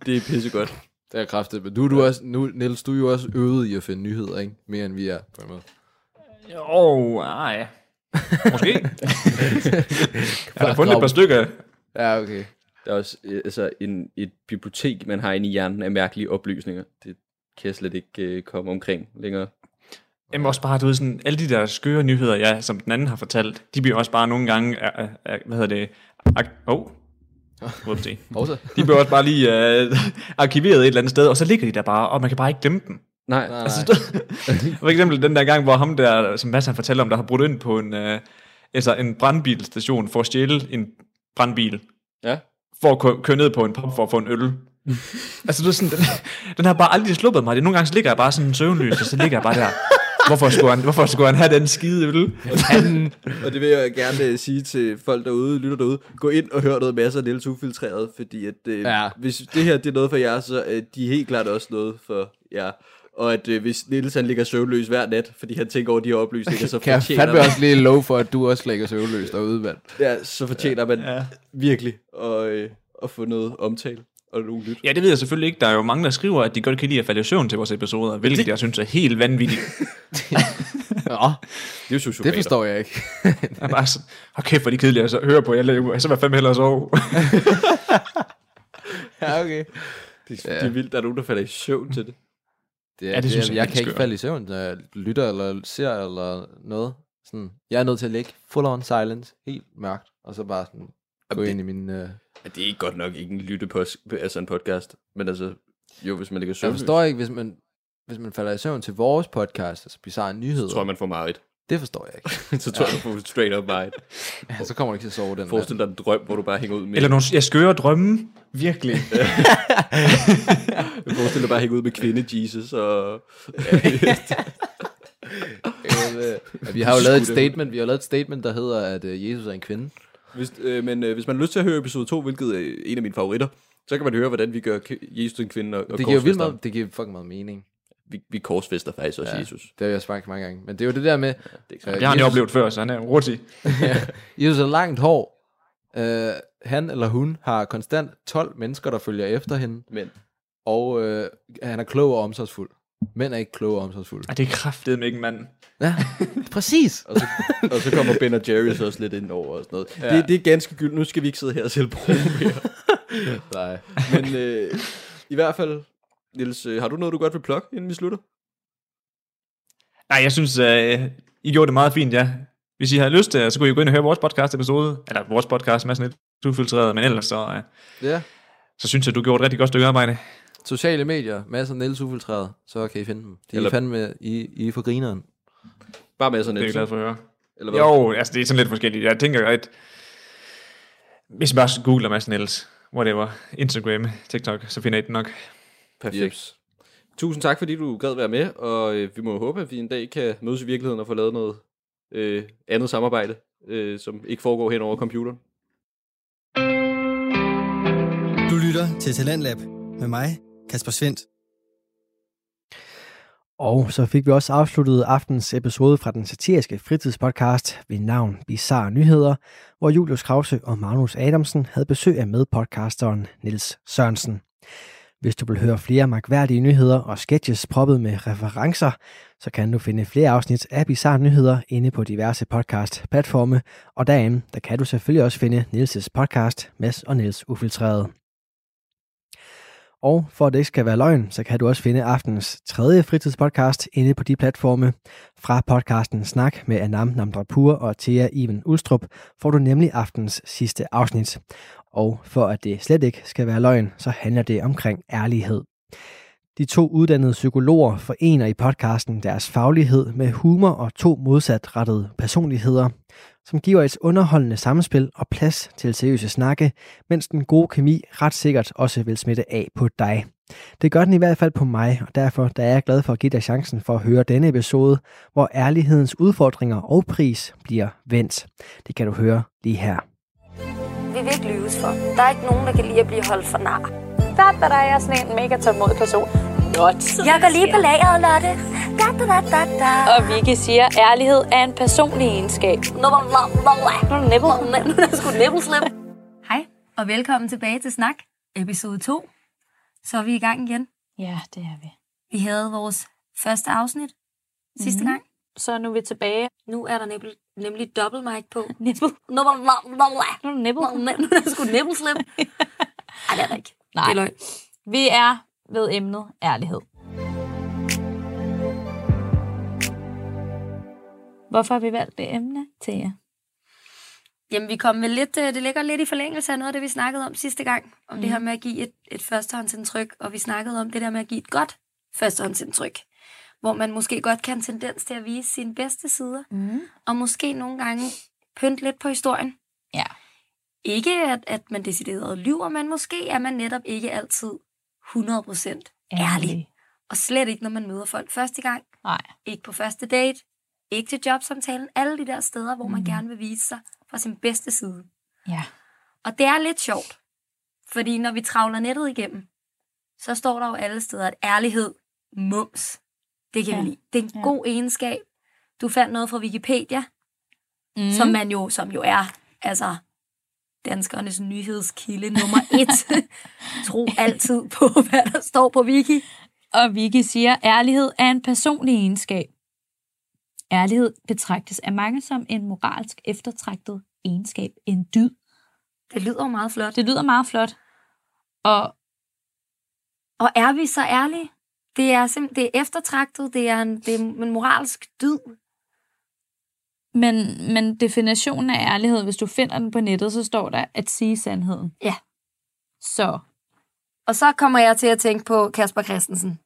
det er pissegodt. [laughs] Det er kraftigt. Men du, du er også, nu, Niels, du er jo også øvet i at finde nyheder, ikke? Mere end vi er, på en måde. Jo, ah, [laughs] ja. Måske. [laughs] jeg har fundet et par stykker. Ja, okay. Der er også øh, altså, en, et bibliotek, man har inde i hjernen af mærkelige oplysninger. Det kan jeg slet ikke øh, komme omkring længere. Jamen også bare, du ved, sådan, alle de der skøre nyheder, ja, som den anden har fortalt, de bliver også bare nogle gange, uh, uh, hvad hedder det, ak- oh, Whoopsie. [laughs] De bliver også bare lige uh, arkiveret et eller andet sted, og så ligger de der bare, og man kan bare ikke glemme dem. Nej. Nej, Altså, nej. [laughs] for eksempel den der gang, hvor ham der, som Mads han fortæller om, der har brudt ind på en, uh, altså en brandbilstation for at stjæle en brandbil. Ja. For at kø- køre ned på en pop for at få en øl. [laughs] altså, det er sådan, den, den har bare aldrig sluppet mig. Det, nogle gange så ligger jeg bare sådan søvnløs, og så ligger jeg bare der. Hvorfor skulle han, hvorfor skulle han have den skide øl? og det vil jeg gerne øh, sige til folk derude, lytter derude, gå ind og hør noget masser af Niels Ufiltreret, fordi at, øh, Ja. hvis det her det er noget for jer, så er de helt klart også noget for jer. Og at øh, hvis Niels han ligger søvnløs hver nat, fordi han tænker over de her oplysninger, [laughs] så Kan jeg fortjener man, også lige lov for, at du også lægger søvnløs derude, mand. ja, så fortjener man Ja. virkelig at, øh, at få noget omtale og nogle lyt. Ja, det ved jeg selvfølgelig ikke. Der er jo mange, der skriver, at de godt kan lide at falde i søvn til vores episoder, hvilket jeg synes er helt vanvittigt. [laughs] [laughs] Nå, Det er jo sociopater. det forstår jeg ikke. Jeg er bare sådan, okay, kæft, hvor er de kedelige at så- høre på. Jeg laver, så vil jeg fandme hellere sove. ja, okay. Det, er- det er vildt, der er nogen, der falder i søvn til det. Det, er, Ja, det det synes jeg jeg, jeg kan ikke falde i søvn, når jeg lytter eller ser eller noget. Sådan, jeg er nødt til at ligge full on silence, helt mørkt, og så bare sådan gå det- ind i min... Øh... Ja, det er ikke godt nok ikke en lyttepost, altså en podcast, men altså, jo, hvis man ligger Jeg søvnløs, forstår ikke, hvis man, hvis man falder i søvn til vores podcast, altså bizarre nyheder. så tror jeg, man får meget. Det forstår jeg ikke. [laughs] så tror jeg, du får straight up meget. [laughs] Ja, så kommer du ikke til at sove den. Forestil dig en drøm, hvor du bare hænger ud med... Eller nogle jeg skøre drømme. Virkelig. [laughs] Forestil dig bare at hænge ud med kvinde Jesus og... [laughs] Øh, ja, vi har jo lavet et statement, vi har lavet et statement, der hedder, at øh, Jesus er en kvinde. Hvis, øh, men øh, hvis man har lyst til at høre episode 2, hvilket er en af mine favoritter, så kan man høre, hvordan vi gør Jesus til en kvinde og, og Det giver jo vildt meget, det giver fucking meget mening. Vi, vi korsfester faktisk også Ja. Jesus. Det har jeg sagt mange gange. Men det er jo det der med, Det er øh, Det har han jo oplevet før, så han er hurtig. [laughs] Jesus er langt hår. Øh, han eller hun har konstant 12 mennesker, der følger efter hende. Men Og øh, han er klog og omsorgsfuld. Mænd er ikke kloge og omsorgsfulde. Ej, det er kraftet med ikke en mand. Ja, [laughs] præcis. og så, og så kommer Ben og Jerry's også lidt ind over og sådan noget. Ja. Det, det er ganske gyldt. Nu skal vi ikke sidde her og sælge brug mere. [laughs] Nej. Men øh, i hvert fald, Niels, øh, har du noget, du godt vil plukke, inden vi slutter? Nej, jeg synes, uh, I gjorde det meget fint, ja. Hvis I har lyst til, så kunne I gå ind og høre vores podcast episode. Eller vores podcast, med sådan lidt ufiltreret, men ellers så, uh, Ja. så synes jeg, du gjorde et rigtig godt stykke arbejde. Sociale medier, masser af Niels ufiltreret, så kan I finde dem. De er Eller- fandme, I, I er for grineren. Bare med sådan Det er jeg glad for at høre. Eller hvad? Jo, altså det er sådan lidt forskelligt. Jeg tænker, at hvis I bare googler Mads Niels, whatever, Instagram, TikTok, så finder I den nok. Perfekt. Yes. Tusind tak, fordi du gad være med, og øh, vi må håbe, at vi en dag kan mødes i virkeligheden og få lavet noget øh, andet samarbejde, øh, som ikke foregår hen over computeren. Du lytter til Talentlab med mig, Kasper Svendt. Og så fik vi også afsluttet aftens episode fra den satiriske fritidspodcast ved navn Bizarre Nyheder, hvor Julius Krause og Magnus Adamsen havde besøg af medpodcasteren Nils Sørensen. Hvis du vil høre flere magværdige nyheder og sketches proppet med referencer, så kan du finde flere afsnit af Bizarre Nyheder inde på diverse podcast-platforme, og derinde der kan du selvfølgelig også finde Nils' podcast, Mads og Nils Ufiltreret. Og for at det ikke skal være løgn, så kan du også finde aftens tredje fritidspodcast inde på de platforme. Fra podcasten Snak med Anam Namdrapur og Thea Iven Ulstrup får du nemlig aftens sidste afsnit. Og for at det slet ikke skal være løgn, så handler det omkring ærlighed. De to uddannede psykologer forener i podcasten deres faglighed med humor og to modsatrettede personligheder, som giver et underholdende samspil og plads til seriøse snakke, mens den gode kemi ret sikkert også vil smitte af på dig. Det gør den i hvert fald på mig, og derfor der er jeg glad for at give dig chancen for at høre denne episode, hvor ærlighedens udfordringer og pris bliver vendt. Det kan du høre lige her. Vi vil ikke lyves for. Der er ikke nogen, der kan lide at blive holdt for nar. Da, da, da, jeg er sådan en mega tålmodig person. Not. Jeg går lige på lageret, Lotte. Da, da, da, da, da. Og Vicky siger, at ærlighed er en personlig egenskab. Nu er. Nu er det sgu Hej, og velkommen tilbage til Snak, episode 2. Så er vi i gang igen. Ja, det er vi. Vi havde vores første afsnit sidste Mhm. gang. Så er nu vi tilbage. Nu er der nemlig, nemlig dobbelt mic på. [laughs] Nå. Nu er. Nå, nå, Nu er det sgu nibble slip. [laughs] Ej, det er der ikke. Nej. Det er løgn. Vi er ved emnet ærlighed. Hvorfor har vi valgt det emne til jer? Jamen, vi kom vel lidt, øh, det ligger lidt i forlængelse af noget af det, vi snakkede om sidste gang. Om mm. det her med at give et, et førstehåndsindtryk, og vi snakkede om det der med at give et godt førstehåndsindtryk. Hvor man måske godt kan have en tendens til at vise sine bedste sider, mm. og måske nogle gange pynte lidt på historien. Ja. Ikke at, at man decideret lyver, men måske er man netop ikke altid 100% ærlig. Ærlig. Og slet ikke, når man møder folk første gang. Nej. Ikke på første date. Ikke til jobsamtalen. Alle de der steder, hvor man Mhm. gerne vil vise sig fra sin bedste side. Ja. Og det er lidt sjovt. Fordi når vi travler nettet igennem, så står der jo alle steder, at ærlighed, mums, det kan Ja. vi lide. Det er en Ja. god egenskab. Du fandt noget fra Wikipedia, Mm. mm. som man jo, som jo er, altså, danskernes nyhedskilde nummer et. [laughs] Tro altid på, hvad der står på Wiki. Og Vicky siger, ærlighed er en personlig egenskab. Ærlighed betragtes af mange som en moralsk eftertragtet egenskab, en dyd. Det lyder meget flot. Det lyder meget flot. Og, Og er vi så ærlige? Det er simpelthen det er eftertragtet, det er en, det er en moralsk dyd. Men, men definitionen af ærlighed, hvis du finder den på nettet, så står der at sige sandheden. Ja. Så Og så kommer jeg til at tænke på Kasper Christensen.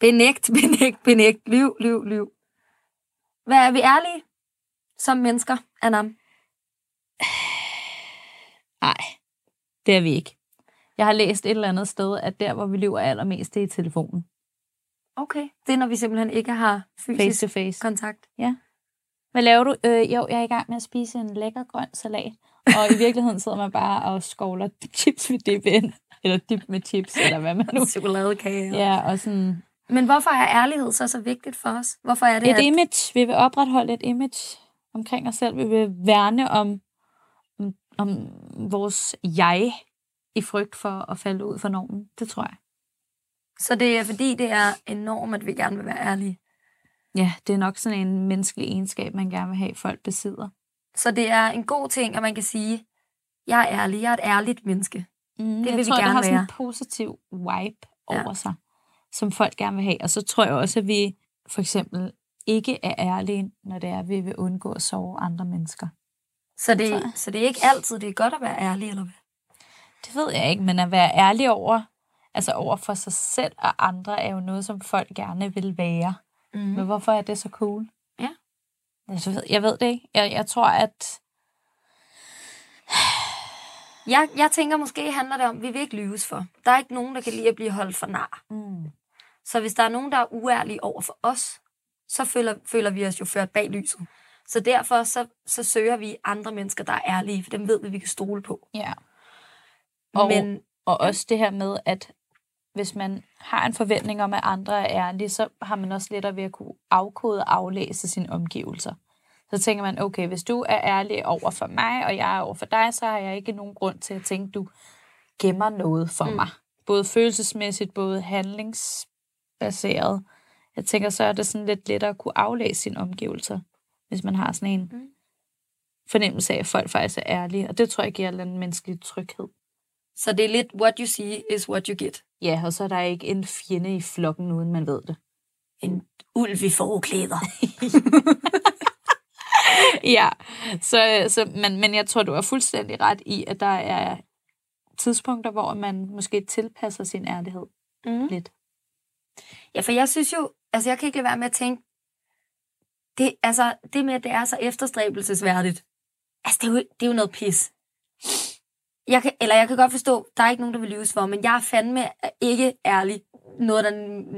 Benægt, benægt, benægt. Lyv, lyv, lyv. Hvad er vi ærlige som mennesker, Anam? nej, det er vi ikke. Jeg har læst et eller andet sted, at der, hvor vi lever allermest, det er i telefonen. Okay. Det er, når vi simpelthen ikke har fysisk Face to face. kontakt. Ja. Hvad laver du? Øh, jo, jeg er i gang med at spise en lækker grøn salat. Og i virkeligheden sidder man bare og skovler chips med dip ind. Eller dip med chips, eller hvad man nu... Chokoladekage. Ja, og sådan... Men hvorfor er ærlighed så så vigtigt for os? Hvorfor er det, Et at... image. Vi vil opretholde et image omkring os selv. Vi vil værne om, om, om vores jeg i frygt for at falde ud for normen. Det tror jeg. Så det er fordi, det er enormt, at vi gerne vil være ærlige. Ja, det er nok sådan en menneskelig egenskab, man gerne vil have, folk besidder. Så det er en god ting, at man kan sige, jeg er ærlig, jeg er et ærligt menneske. Mm, det jeg vil tror, vi det gerne har sådan en positiv vibe Ja. over sig, som folk gerne vil have. Og så tror jeg også, at vi for eksempel ikke er ærlige, når det er, at vi vil undgå at sove andre mennesker. Så det, så det er ikke altid, det er godt at være ærlig, eller hvad? Det ved jeg ikke, men at være ærlig over, altså over for sig selv og andre, er jo noget, som folk gerne vil være. Mm. Men hvorfor er det så cool? Ja. Jeg ved, jeg ved det ikke. Jeg, jeg tror, at... [sighs] Jeg, jeg tænker, måske handler det om, at vi vil ikke lyves for. Der er ikke nogen, der kan lide at blive holdt for nar. Mm. Så hvis der er nogen, der er uærlige over for os, så føler, føler vi os jo ført bag lyset. Så derfor så, så søger vi andre mennesker, der er ærlige, for dem ved vi, vi kan stole på. Ja. Og, Men og også det her med, at hvis man har en forventning om, at andre er ærlige, så har man også lettere ved at kunne afkode og aflæse sine omgivelser. Så tænker man, okay, hvis du er ærlig over for mig, og jeg er over for dig, så har jeg ikke nogen grund til at tænke, du gemmer noget for mm. mig. Både følelsesmæssigt, både handlingsbaseret. Jeg tænker, så er det sådan lidt lettere at kunne aflæse sine omgivelser, hvis man har sådan en Mm. fornemmelse af, at folk faktisk er ærlige. Og det tror jeg giver en menneskelig tryghed. Så det er lidt, what you see is what you get. Ja, og så er der ikke en fjende i flokken, uden man ved det. En ulv i forklæder. [laughs] ja, så, så, men, men jeg tror, du er fuldstændig ret i, at der er tidspunkter, hvor man måske tilpasser sin ærlighed Mm. lidt. Ja, for jeg synes jo, altså jeg kan ikke lade være med at tænke, det, altså, det med, at det er så efterstræbelsesværdigt, altså det er jo, det er jo noget pis. Jeg kan, eller jeg kan godt forstå, der er ikke nogen, der vil lyves for, men jeg er fandme ikke ærlig noget, der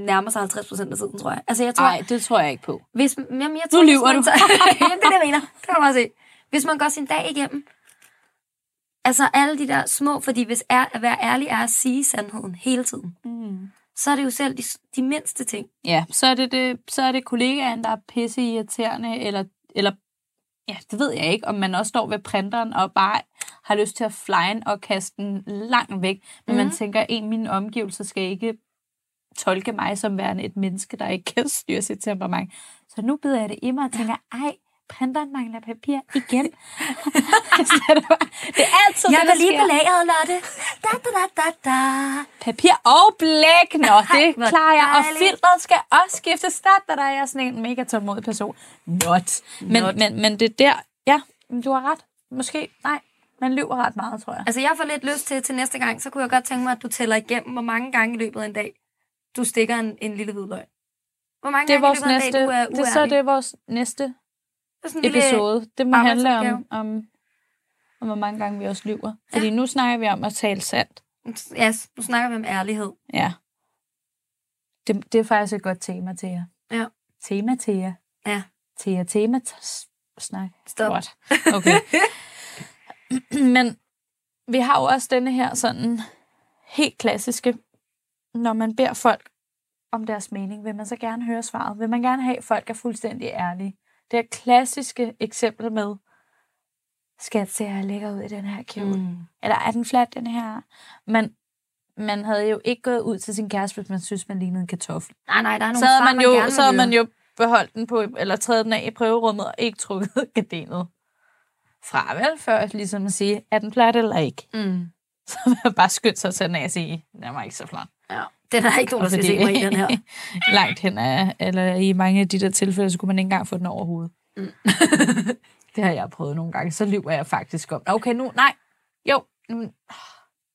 nærmer sig 50 procent af tiden, tror jeg. Altså, jeg tror, Nej, det tror jeg ikke på. Hvis, jamen, jeg Nu tror, lyver hvis man du. [laughs] [laughs] jamen, det er det, jeg mener. Det kan man bare se. Hvis man går sin dag igennem, altså alle de der små, fordi hvis er, at være ærlig er at sige sandheden hele tiden, Mm. så er det jo selv de, de mindste ting. Ja, så er det, det, så er det kollegaen, der er pisse irriterende, eller, eller ja, det ved jeg ikke, om man også står ved printeren og bare har lyst til at flyen og kaste den langt væk, men mm. man Mhm. tænker, at en min omgivelser skal ikke tolke mig som værende et menneske, der ikke kan styre sit temperament. Så nu bider jeg det i mig og tænker, ej, printeren mangler papir igen. [laughs] Er det, det er altid Jeg det, var lige lageret, Lotte. Da, da, da, da, da. Papir og blæk. Nå, [laughs] det klarer jeg. Og filtret skal også skiftes. Der, der er jeg sådan en mega tålmodig person. Not. Men, Not. men, men det er der, ja, du har ret. Måske, nej, man lyver ret meget, tror jeg. Altså, jeg får lidt lyst til, til næste gang, så kunne jeg godt tænke mig, at du tæller igennem, hvor mange gange i løbet af en dag, du stikker en, en lille hvid løg. Hvor mange det er gange vores i løbet af en næste, dag, du er det, er så uærlig? det er vores næste Det er sådan episode. Det må handle om, om, om, hvor mange gange vi også lyver. Fordi nu snakker vi om at tale sandt. Ja, nu snakker vi om ærlighed. Ja. Det, det er faktisk et godt tema til jer. Ja. Tema til jer. Ja. Til jer tema snak. Stop. Godt. Okay. [laughs] Men vi har jo også denne her sådan helt klassiske, når man beder folk om deres mening, vil man så gerne høre svaret. Vil man gerne have, at folk er fuldstændig ærlige. Det er klassiske eksempel med, skat, ser jeg lækker ud i den her kjole? Mm. Eller er den flat, den her? Men man havde jo ikke gået ud til sin kæreste, hvis man synes, man lignede en kartoffel. Nej, nej, der er nogle så havde svar, man jo, så havde man jo beholdt den på, eller taget den af i prøverummet og ikke trukket [laughs] gardinet fra, vel? Før ligesom at sige, er den plat eller ikke? Mm. [laughs] Så vil jeg bare skynde sig tage den af og sige, den var ikke så flot. Ja, den er ikke nogen, der skal se mig i, den her. [laughs] langt hen af, eller i mange af de der tilfælde, så kunne man ikke engang få den over hovedet. Mm. [laughs] det har jeg prøvet nogle gange. Så lyver jeg faktisk om, okay, nu, nej, jo, nu,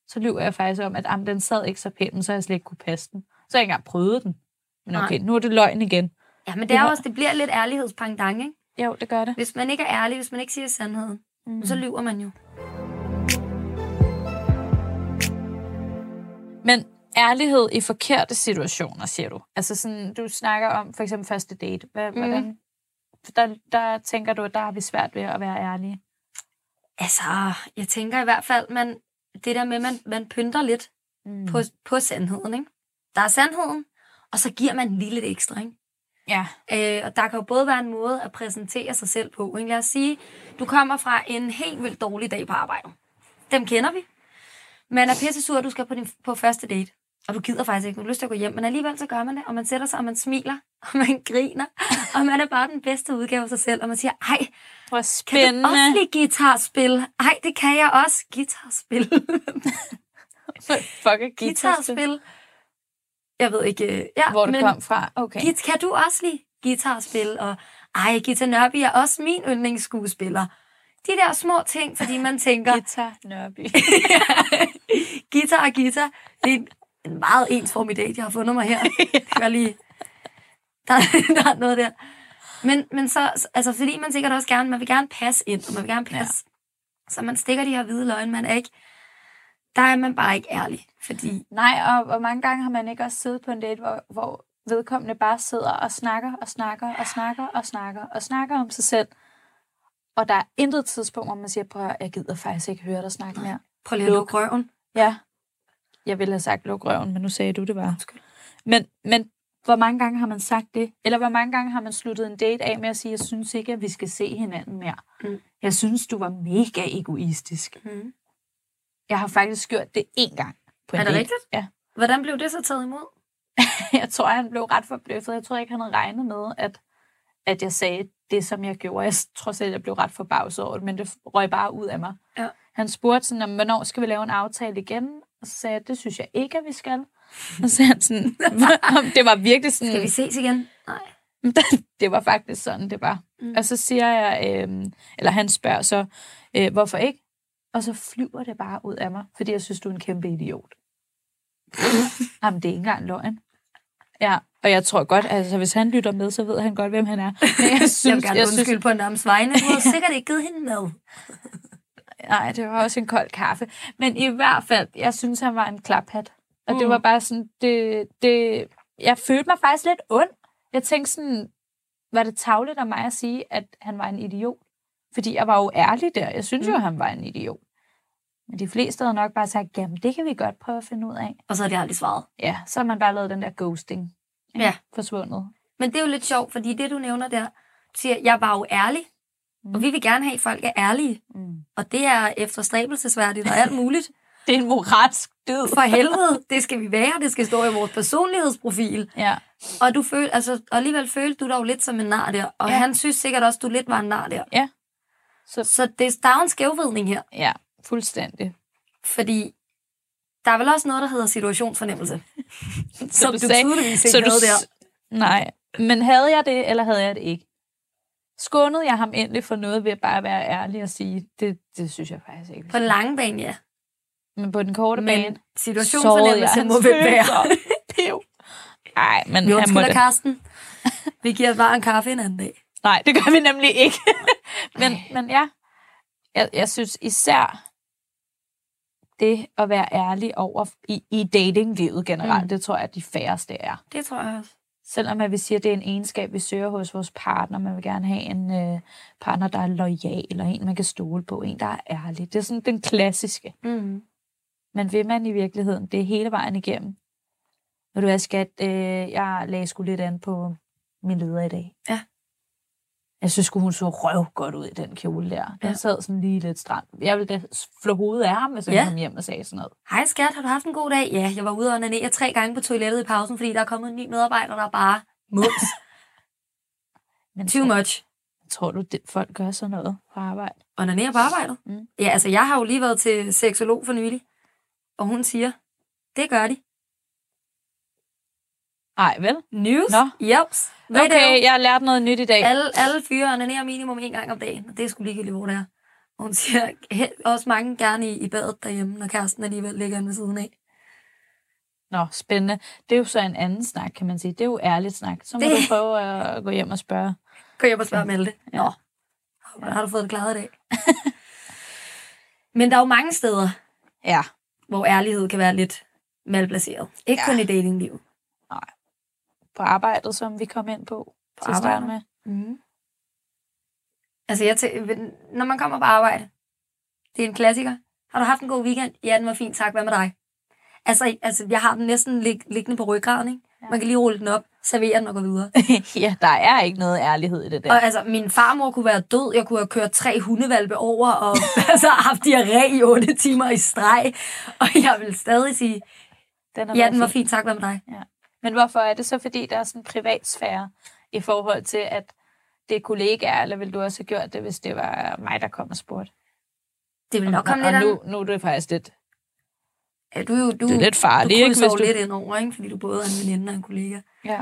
så lyver jeg faktisk om, at am, den sad ikke så pænt, så jeg slet ikke kunne passe den. Så har jeg ikke engang prøvet den. Men okay, Nej. nu er det løgn igen. Ja, men det er også, det bliver lidt ærlighedspangdang, ikke? Jo, det gør det. Hvis man ikke er ærlig, hvis man ikke siger sandheden, mm. så lyver man jo. Men ærlighed i forkerte situationer, siger du. Altså sådan, du snakker om for eksempel første date. Hvad, mm. hvordan, der, der tænker du, at der har vi svært ved at være ærlige. Altså, jeg tænker i hvert fald, man, det der med, at man, man pynter lidt mm. på, på sandheden, ikke? Der er sandheden, og så giver man lige lidt ekstra, ikke? Ja. Øh, og der kan jo både være en måde at præsentere sig selv på. Ikke? Lad os sige, du kommer fra en helt vildt dårlig dag på arbejde. Dem kender vi. Man er pisse sur, du skal på, din, på første date. Og du gider faktisk ikke, du har lyst til at gå hjem. Men alligevel så gør man det, og man sætter sig, og man smiler, [laughs] og man griner. og man er bare den bedste udgave af sig selv. Og man siger, ej, Hvor kan spændende. du også lide guitarspil? Ej, det kan jeg også. Guitarspil. [laughs] Fuck, et guitarspil. Jeg ved ikke, øh, ja, Hvor det men kom fra. Okay. Kan du også lide guitarspil? Og ej, Gita Nørby er også min yndlingsskuespiller. De der små ting, fordi man tænker... Guitar Nørby. [laughs] guitar og guitar. Det er en- meget ensformig date, jeg har fundet mig her. [laughs] Jeg lige... Der, [laughs] der er noget der. Men, men så, altså fordi man sikkert også gerne, man vil gerne passe ind, og man vil gerne passe. Ja. Så man stikker de her hvide løgne, man er ikke, der er man bare ikke ærlig. Fordi Nej, og hvor mange gange har man ikke også siddet på en date, hvor, hvor vedkommende bare sidder og snakker og snakker og snakker og snakker og snakker om sig selv. Og der er intet tidspunkt, hvor man siger, prøv at jeg gider faktisk ikke høre dig snakke mere. Prøv lige at lukke røven. Ja. Jeg ville have sagt luk røven, men nu sagde du det bare. Men, men hvor mange gange har man sagt det? Eller hvor mange gange har man sluttet en date af med at sige, jeg synes ikke, at vi skal se hinanden mere. Mm. Jeg synes, du var mega egoistisk. Mm. Jeg har faktisk gjort det én gang. På en Er det date. rigtigt? Ja. Hvordan blev det så taget imod? [laughs] jeg tror, han blev ret forbløffet. Jeg tror ikke, han havde regnet med, at, at jeg sagde det, som jeg gjorde. Jeg tror selv, jeg blev ret forbavset over det, men det røg bare ud af mig. Ja. Han spurgte sådan, om, hvornår skal vi lave en aftale igen? Og så sagde jeg, det synes jeg ikke, at vi skal. [laughs] Og så sagde han sådan, [laughs] det var virkelig sådan... Skal vi ses igen? Nej. [laughs] det var faktisk sådan, det var. Mm. Og så siger jeg, øh, eller han spørger så, øh, hvorfor ikke? Og så flyver det bare ud af mig, fordi jeg synes, du er en kæmpe idiot. Jamen, det er ikke engang løgn. Ja, og jeg tror godt, altså hvis han lytter med, så ved han godt, hvem han er. Men jeg, synes, [laughs] jeg vil gerne undskylde på en dams vegne. Du har [laughs] sikkert ikke givet hende mad. [laughs] Nej, det var også en kold kaffe. Men i hvert fald, jeg synes, han var en klaphat. Og mm. det var bare sådan, det, det, jeg følte mig faktisk lidt ond. Jeg tænkte sådan, var det tavligt af mig at sige, at han var en idiot? Fordi jeg var jo ærlig der. Jeg synes mm. jo, han var en idiot. Men de fleste havde nok bare sagt, jamen det kan vi godt prøve at finde ud af. Og så har de aldrig svaret. Ja, så har man bare lavet den der ghosting. Ja. Forsvundet. Men det er jo lidt sjovt, fordi det, du nævner der, siger, jeg var jo ærlig. Mm. Og vi vil gerne have, at folk er ærlige. Mm. Og det er efterstræbelsesværdigt og alt muligt. [laughs] det er en moralsk død. For helvede, det skal vi være. Det skal stå i vores personlighedsprofil. Ja. Og du føl, altså, og alligevel følte du dig jo lidt som en nar der. Og Ja. han synes sikkert også, du lidt var en nar der. Ja. Så, så det, der er en skævvidning her. Ja, fuldstændig. Fordi der er vel også noget, der hedder situationsfornemmelse. [laughs] som du, sagde- tydeligvis ikke så du der. Nej, men havde jeg det, eller havde jeg det ikke? Skånede jeg ham endelig for noget ved bare at være ærlig og sige, det, det synes jeg faktisk ikke. På den lange bane, ja. Men på den korte Men bane... situationsfornemmelse må vel være. [laughs] følelser. Piv. Ej, men Vi han må det. Karsten. [laughs] Vi giver bare en kaffe en anden dag. Nej, det gør vi nemlig ikke. men, men ja, jeg, jeg synes især det at være ærlig over i, i datinglivet generelt, Mm. det tror jeg, at de færreste er. Det tror jeg også. Selvom at vi siger, at det er en egenskab, vi søger hos vores partner. Man vil gerne have en øh, partner, der er lojal, eller en, man kan stole på, en, der er ærlig. Det er sådan den klassiske. Mm. Men vil man i virkeligheden det hele vejen igennem? Ved du hvad, skat, øh, jeg lagde sgu lidt an på min leder i dag. Ja. Jeg synes hun så røv godt ud i den kjole der. Den Ja. sad sådan lige lidt stramt. Jeg ville da flå hovedet af ham, hvis han Ja. kom hjem og sagde sådan noget. Hej skat, har du haft en god dag? Ja, jeg var ude og onanere tre gange på toilettet i pausen, fordi der er kommet en ny medarbejder, der er bare mums. [laughs] Men Too much. Tror du, det, folk gør sådan noget på arbejde? Onanere på arbejdet? Mm. Ja, altså jeg har jo lige været til seksolog for nylig, og hun siger, det gør de. Ej, vel? News? Nå. Jeps. Okay, jeg har lært noget nyt i dag. Alle, alle fyre onanerer minimum en gang om dagen, og det er sgu ligegyldigt, hvor det er. Hun siger, "He- også mange gerne i, i badet derhjemme, når kæresten alligevel ligger ved siden af. Nå, spændende. Det er jo så en anden snak, kan man sige. Det er jo ærligt snak. Så må det... du prøve at gå hjem og spørge. Gå hjem og spørge Malte. Ja. Nå, hvordan har du fået det klaret i dag? [laughs] Men der er jo mange steder, ja. hvor ærlighed kan være lidt malplaceret. Ikke ja. kun i datinglivet. På arbejdet, som vi kom ind på, på til at starte med. Mm. Altså, jeg tæ- når man kommer på arbejde, det er en klassiker. Har du haft en god weekend? Ja, den var fin, tak. Hvad med dig? Altså, altså jeg har den næsten lig- liggende på ryggraden, ikke? Man kan lige rulle den op, servere den og gå videre. [laughs] ja, der er ikke noget ærlighed i det der. Og altså, min farmor kunne være død. Jeg kunne have kørt tre hundevalpe over, og [laughs] altså haft diarré i otte timer i streg. Og jeg vil stadig sige, Den har ja, den var fin. fin, tak. Hvad med dig? Ja. Men hvorfor er det så, fordi der er sådan en privatsfære i forhold til, at det er kollegaer, eller ville du også have gjort det, hvis det var mig, der kom og spurgte? Det vil nok Og- komme og lidt nu, an. nu er det faktisk lidt... Ja, du, er du, Det er lidt farligt, du ikke, hvis du- lidt ind over, ikke? Fordi du både er en veninde og en kollega. Ja.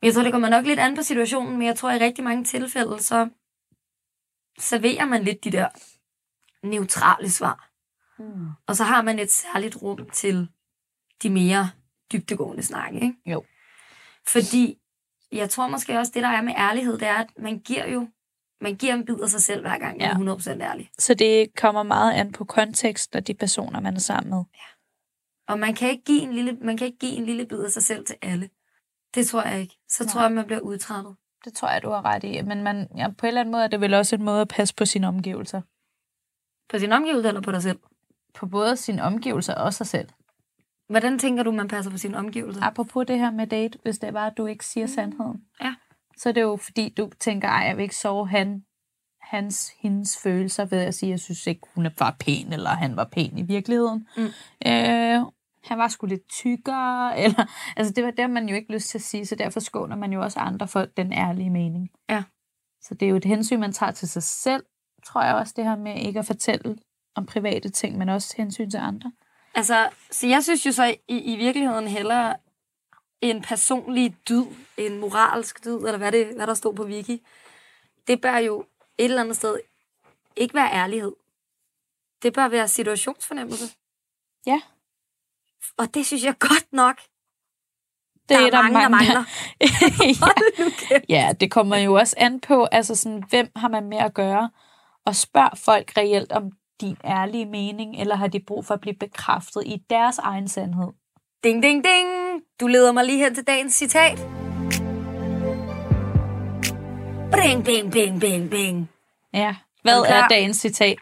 Men jeg tror, det kommer nok lidt an på situationen, men jeg tror, i rigtig mange tilfælde, så serverer man lidt de der neutrale svar. Mm. Og så har man et særligt rum til de mere dybtegående snakke, ikke? Jo. Fordi jeg tror måske også, det der er med ærlighed, det er, at man giver jo man giver en bid af sig selv hver gang, man Ja. er 100% ærlig. Så det kommer meget an på kontekst og de personer, man er sammen med. Og man kan ikke give en lille, man kan ikke give en lille bid af sig selv til alle. Det tror jeg ikke. Så tror jeg, man bliver udtrættet. Det tror jeg, du har ret i. Men man, ja, på en eller anden måde er det vel også en måde at passe på sine omgivelser. På sin omgivelser eller på dig selv? På både sine omgivelser og sig selv. Hvordan tænker du, man passer på sine omgivelser? Apropos det her med date, hvis det var, at du ikke siger sandheden. Ja. Så er det jo fordi, du tænker, ej, jeg vil ikke sove han, hans, hendes følelser ved at sige, jeg synes ikke, hun var pæn, eller han var pæn i virkeligheden. Mm. Øh, han var sgu lidt tykkere, [laughs] eller, altså det var det, har man jo ikke lyst til at sige, så derfor skåner man jo også andre for den ærlige mening. Ja. Så det er jo et hensyn, man tager til sig selv, tror jeg også, det her med ikke at fortælle om private ting, men også hensyn til andre. Altså, så jeg synes jo så i, i virkeligheden hellere en personlig dyd, en moralsk dyd, eller hvad, det, hvad der stod på Wiki. Det bør jo et eller andet sted ikke være ærlighed. Det bør være situationsfornemmelse. Ja. Og det synes jeg godt nok Det Der er mange, der mangler. [laughs] ja. ja, det kommer jo også an på, altså sådan, hvem har man med at gøre? Og spørg folk reelt om din ærlige mening, eller har de brug for at blive bekræftet i deres egen sandhed? Ding, ding, ding. Du leder mig lige hen til dagens citat. Bing, bing, bing, bing, bing. Ja, hvad Er er dagens citat?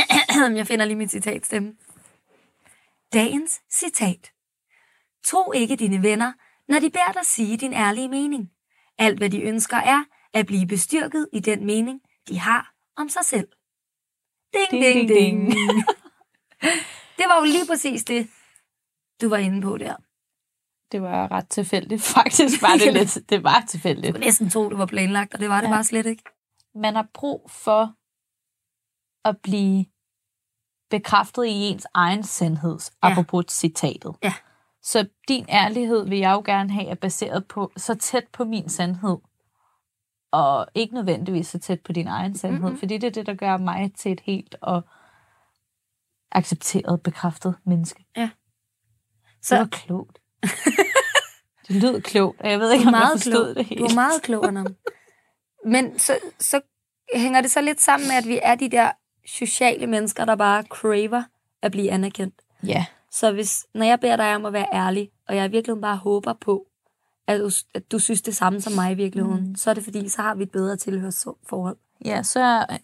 [clears throat] Jeg finder lige mit citatstemme. Dagens citat. Tro ikke dine venner, når de beder dig sige din ærlige mening. Alt, hvad de ønsker, er at blive bestyrket i den mening, de har om sig selv. Ding, Ding, ding, ding, [laughs] det var jo lige præcis det, du var inde på der. Det var ret tilfældigt. [laughs] Faktisk var det lidt, [laughs] det var tilfældigt. Du næsten tro, det var planlagt, og det var det Ja. bare slet ikke. Man har brug for at blive bekræftet i ens egen sandhed, ja. apropos citatet. Ja. Så din ærlighed vil jeg jo gerne have er baseret på så tæt på min sandhed, og ikke nødvendigvis så tæt på din egen sandhed, Mhm. mm-hmm. fordi det er det, der gør mig til et helt og accepteret, bekræftet menneske. Ja. Så... Det var klogt. [laughs] det lød klogt, og jeg ved ikke, om jeg meget forstod klog. det helt. Du er meget klog, Anna. Men så, så hænger det så lidt sammen med, at vi er de der sociale mennesker, der bare craver at blive anerkendt. Ja. Så hvis, når jeg beder dig om at være ærlig, og jeg virkelig bare håber på, at du, at du synes det samme som mig i virkeligheden, mm. så er det fordi, så har vi et bedre tilhørsforhold. Ja, så øh,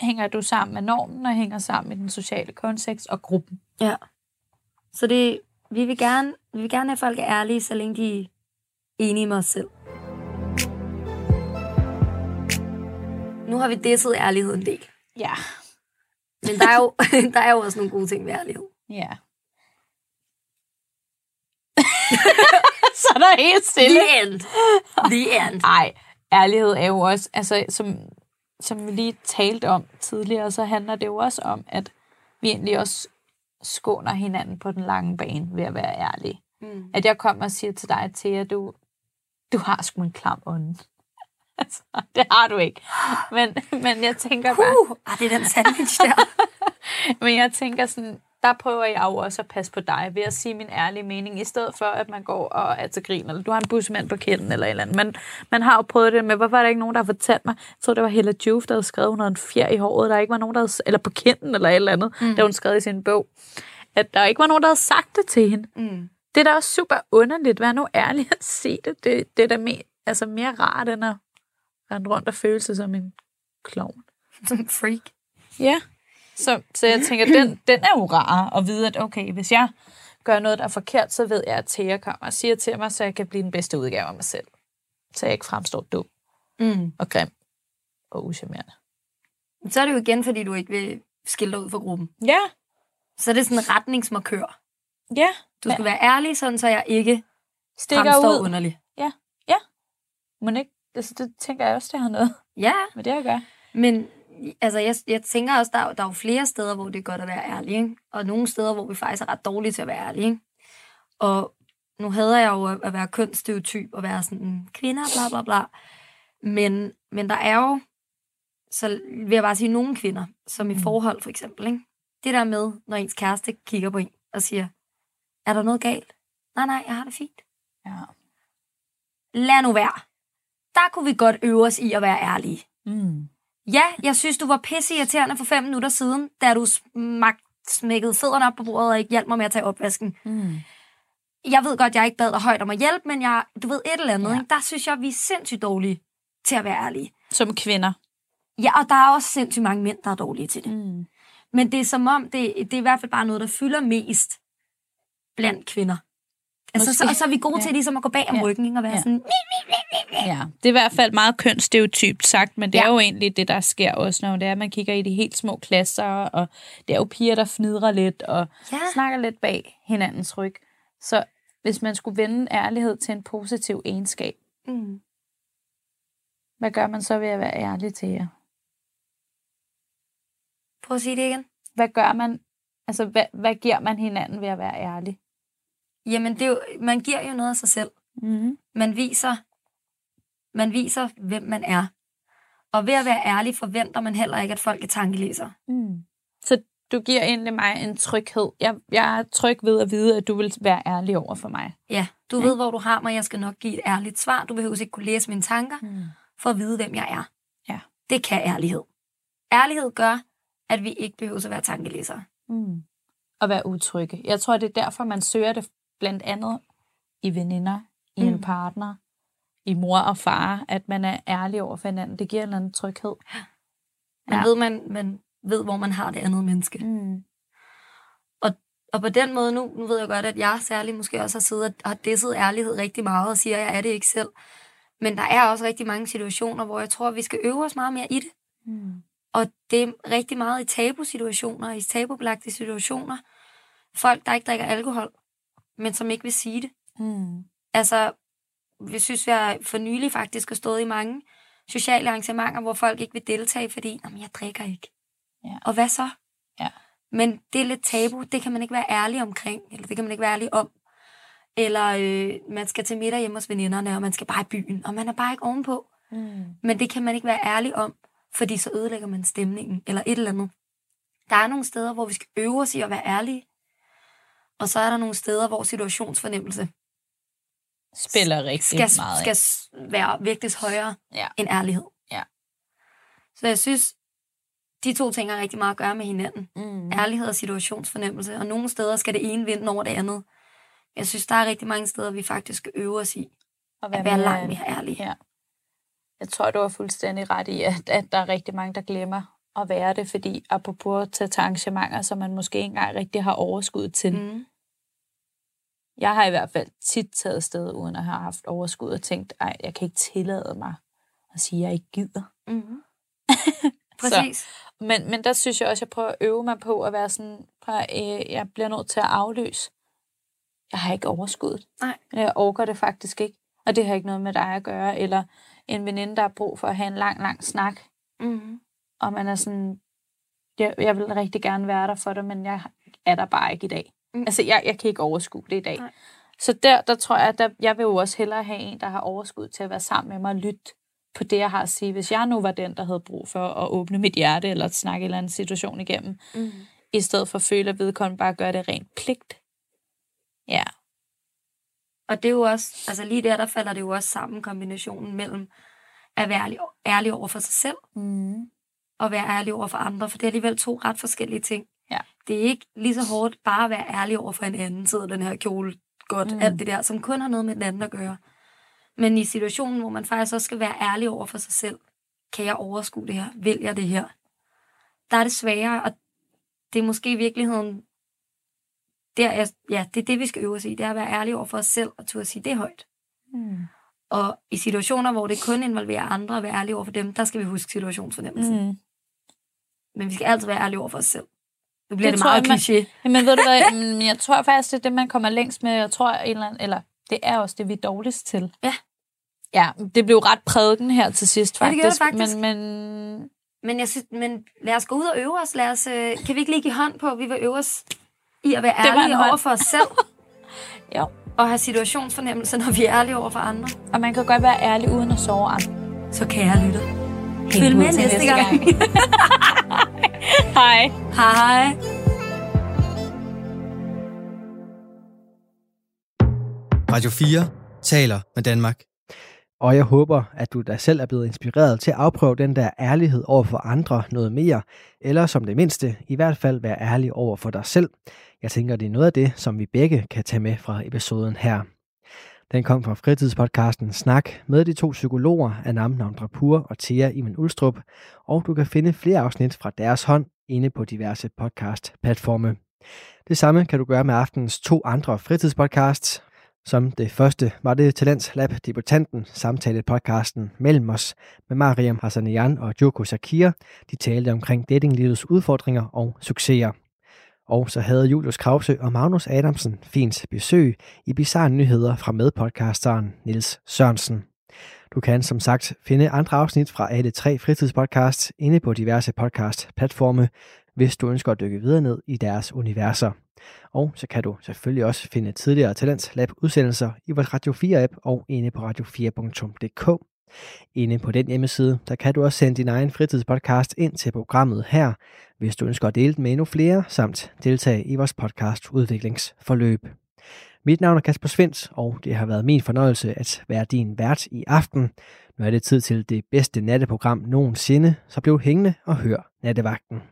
hænger du sammen med normen og hænger sammen i den sociale kontekst og gruppen. Ja. Så det, vi, vil gerne, vi vil gerne have, at folk er ærlige, så længe de er enige med os selv. Nu har vi disset ærlighed en del. Ja. Men der er, jo, [laughs] der er jo også nogle gode ting ved ærlighed. Ja. [laughs] [laughs] så er der helt stille. The end. The end. [laughs] Ej, ærlighed er jo også, altså som, som vi lige talte om tidligere, så handler det jo også om, at vi egentlig også skåner hinanden på den lange bane ved at være ærlige. Mm. At jeg kommer og siger til dig, Thea, du, du har sgu en klam ånd. [laughs] altså, det har du ikke. Men, men jeg tænker bare... Uh, ah, det er den sandwich der. men jeg tænker sådan, der prøver jeg jo også at passe på dig ved at sige min ærlige mening, i stedet for, at man går og er til grin, eller du har en busmand på kinden, eller et eller andet. Men man har jo prøvet det med, hvorfor er der ikke nogen, der har fortalt mig? Jeg tror, det var Hella Juf, der havde skrevet, hun havde en fjer i håret, der ikke var nogen, der havde, eller på kinden, eller et eller andet, mm. der hun skrev i sin bog, at der ikke var nogen, der havde sagt det til hende. Mm. Det er da også super underligt. Vær nu ærlig at [laughs] sige det. Det, det er da mere, altså mere rart, end at rende rundt og føle sig som en klovn. Som en freak. Ja. Så, så jeg tænker, den, [clears throat] den er jo rar at vide, at okay, hvis jeg gør noget, der er forkert, så ved jeg, at Thea kommer og siger til mig, så jeg kan blive den bedste udgave af mig selv. Så jeg ikke fremstår dum Mm. og grim og uschammerende. Så er det jo igen, fordi du ikke vil skille dig ud fra gruppen. Ja. Så er det sådan en retningsmarkør. Ja. Du skal være ærlig, sådan så jeg ikke Stikker fremstår ud. underlig. Ja. Ja. Men ikke, altså, det tænker jeg også, det har noget Ja, med det at gøre. men altså, jeg, jeg tænker også, der, er der er jo flere steder, hvor det er godt at være ærlig. Ikke? Og nogle steder, hvor vi faktisk er ret dårlige til at være ærlige. Ikke? Og nu hader jeg jo at, være kønsstereotyp og være sådan en kvinder, bla bla bla. Men, men der er jo, så vil jeg bare sige, nogle kvinder, som i forhold for eksempel, ikke? det der med, når ens kæreste kigger på en og siger, er der noget galt? Nej, nej, jeg har det fint. Ja. Lad nu være. Der kunne vi godt øve os i at være ærlige. Mm. Ja, jeg synes, du var pisse irriterende for fem minutter siden, da du smag, smækkede fødderne op på bordet og ikke hjalp mig med at tage opvasken. Mm. Jeg ved godt, jeg ikke bad dig højt om at hjælpe, men jeg, du ved et eller andet. Ja. Ikke? Der synes jeg, vi er sindssygt dårlige til at være ærlige. Som kvinder. Ja, og der er også sindssygt mange mænd, der er dårlige til det. Mm. Men det er som om, det, det er i hvert fald bare noget, der fylder mest blandt kvinder. Altså, så, og så er vi gode Ja. til ligesom at gå bag om Ja. ryggen ikke? og være Ja. sådan, Ja, det er i hvert fald meget kønsstereotypt sagt, men det. Ja. er jo egentlig det, der sker også, når det er, at man kigger i de helt små klasser, og det er jo piger, der fnidrer lidt og Ja. snakker lidt bag hinandens ryg. Så hvis man skulle vende ærlighed til en positiv egenskab, mm. hvad gør man så ved at være ærlig til jer? prøv at sige det igen. Hvad gør man, altså hvad, hvad giver man hinanden ved at være ærlig? Jamen, det er jo, man giver jo noget af sig selv. Mm-hmm. Man viser, man viser, hvem man er. Og ved at være ærlig, forventer man heller ikke, at folk er tankelæsere. Mm. Så du giver egentlig mig en tryghed. Jeg, jeg er tryg ved at vide, at du vil være ærlig over for mig. Ja, du Ja. ved, hvor du har mig. Jeg skal nok give et ærligt svar. Du behøver ikke kunne læse mine tanker, mm. for at vide, hvem jeg er. Ja. Det kan ærlighed. Ærlighed gør, at vi ikke behøver at være tankelæsere. Mm. Og være utrygge. Jeg tror, det er derfor, man søger det blandt andet i veninder, i mm. en partner, i mor og far, at man er ærlig over for hinanden. Det giver en eller anden tryghed. Man, ja. ved, man, man ved, hvor man har det andet menneske. Mm. Og, og på den måde, nu, nu ved jeg godt, at jeg særligt måske også har siddet og har disset ærlighed rigtig meget og siger, at jeg er det ikke selv. Men der er også rigtig mange situationer, hvor jeg tror, at vi skal øve os meget mere i det. Mm. Og det er rigtig meget i tabusituationer, i tabubelagte situationer. Folk, der ikke drikker alkohol, men som ikke vil sige det. Mm. Altså, vi synes, vi har for nylig faktisk har stået i mange sociale arrangementer, hvor folk ikke vil deltage, fordi, jeg drikker ikke. Ja. Og hvad så? Ja. Men det er lidt tabu, det kan man ikke være ærlig omkring, eller det kan man ikke være ærlig om. Eller øh, man skal til middag hjemme hos veninderne, og man skal bare i byen, og man er bare ikke ovenpå. Mm. Men det kan man ikke være ærlig om, fordi så ødelægger man stemningen, eller et eller andet. Der er nogle steder, hvor vi skal øve os i at være ærlige, og så er der nogle steder, hvor situationsfornemmelse Spiller rigtig skal, meget skal være vægtes højere Ja. end ærlighed. Ja. Så jeg synes, de to ting har rigtig meget at gøre med hinanden. Mm. Ærlighed og situationsfornemmelse. Og nogle steder skal det ene vinde over det andet. Jeg synes, der er rigtig mange steder, vi faktisk skal øve os i At at være langt mere ærlige. Ja. Jeg tror, du har fuldstændig ret i, at, at der er rigtig mange, der glemmer at være det, fordi apropos at tage til arrangementer, som man måske ikke engang rigtig har overskud til. Mm. Jeg har i hvert fald tit taget sted, uden at have haft overskud, og tænkt, ej, jeg kan ikke tillade mig at sige, at jeg ikke gider. Mm-hmm. [laughs] Præcis. Så, men, men der synes jeg også, at jeg prøver at øve mig på at være sådan, prøv, øh, jeg bliver nødt til at afløse. Jeg har ikke overskud. Nej. Jeg overgår det faktisk ikke. Og det har ikke noget med dig at gøre. Eller en veninde, der har brug for at have en lang, lang snak. Mm-hmm. Og man er sådan, jeg, jeg vil rigtig gerne være der for dig, men jeg er der bare ikke i dag. Mm. Altså, jeg, jeg kan ikke overskue det i dag. Nej. Så der, der tror jeg, at jeg vil jo også hellere have en, der har overskud til at være sammen med mig og lytte på det, jeg har at sige. Hvis jeg nu var den, der havde brug for at åbne mit hjerte, eller at snakke en eller anden situation igennem, Mm. i stedet for at føle, at vedkommende bare gør det rent pligt. Ja. Og det er jo også, altså lige der, der falder det jo også sammen, kombinationen mellem at være ærlig, ærlig over for sig selv, mm. og være ærlig over for andre, for det er alligevel to ret forskellige ting. Ja. Det er ikke lige så hårdt bare at være ærlig over for en anden, sidder den her kjole godt, Mm. alt det der, som kun har noget med den anden at gøre. Men i situationen, hvor man faktisk også skal være ærlig over for sig selv, kan jeg overskue det her? Vil jeg det her? Der er det sværere, og det er måske i virkeligheden, der er, ja, det er det, vi skal øve os i, det er at være ærlig over for os selv, og turde sige det højt. Mm. Og i situationer, hvor det kun involverer andre, at være ærlig over for dem, der skal vi huske situationsfornemmelsen. Mm. Men vi skal altid være ærlige over for os selv. Nu bliver det, tror meget kliché. Jamen ved du hvad, [laughs] Jamen, jeg tror faktisk, det er det, man kommer længst med. Jeg tror, en eller, anden, eller det er også det, vi er dårligst til. Ja. Ja, det blev ret prædiken her til sidst, Ja, det faktisk. det faktisk. Men, men Men, jeg synes, men lad os gå ud og øve os. Lad os, øh, kan vi ikke lige give hånd på, at vi vil øve os i at være Det ærlige over for os selv? [laughs] jo. Og have situationsfornemmelse, når vi er ærlige over for andre. Og man kan godt være ærlig uden at sove andre. Så kære lytter. Følg med næste næste gang. gang. [laughs] [laughs] Hej. Hej. Radio 4 taler med Danmark. Og jeg håber, at du da selv er blevet inspireret til at afprøve den der ærlighed over for andre noget mere, eller som det mindste, i hvert fald være ærlig over for dig selv. Jeg tænker, det er noget af det, som vi begge kan tage med fra episoden her. Den kom fra fritidspodcasten Snak med de to psykologer, Anam Namdrapur og Thea Iman Ulstrup, og du kan finde flere afsnit fra deres hånd inde på diverse podcast-platforme. Det samme kan du gøre med aftens to andre fritidspodcasts. Som det første var det Talents Lab debutanten samtale-podcasten Mellem os med Mariam Hassanian og Joko Sakir. De talte omkring datinglivets udfordringer og succeser. Og så havde Julius Krause og Magnus Adamsen fint besøg i Bizarre Nyheder fra medpodcasteren Nils Sørensen. Du kan som sagt finde andre afsnit fra alle tre fritidspodcasts inde på diverse podcast-platforme, hvis du ønsker at dykke videre ned i deres universer. Og så kan du selvfølgelig også finde tidligere Talents Lab udsendelser i vores Radio 4 app og inde på radio4.dk. Inde på den hjemmeside, der kan du også sende din egen fritidspodcast ind til programmet her, hvis du ønsker at dele den med endnu flere, samt deltage i vores podcast udviklingsforløb. Mit navn er Kasper Svens, og det har været min fornøjelse at være din vært i aften. Nu er det tid til det bedste natteprogram nogensinde, så bliv hængende og hør nattevagten.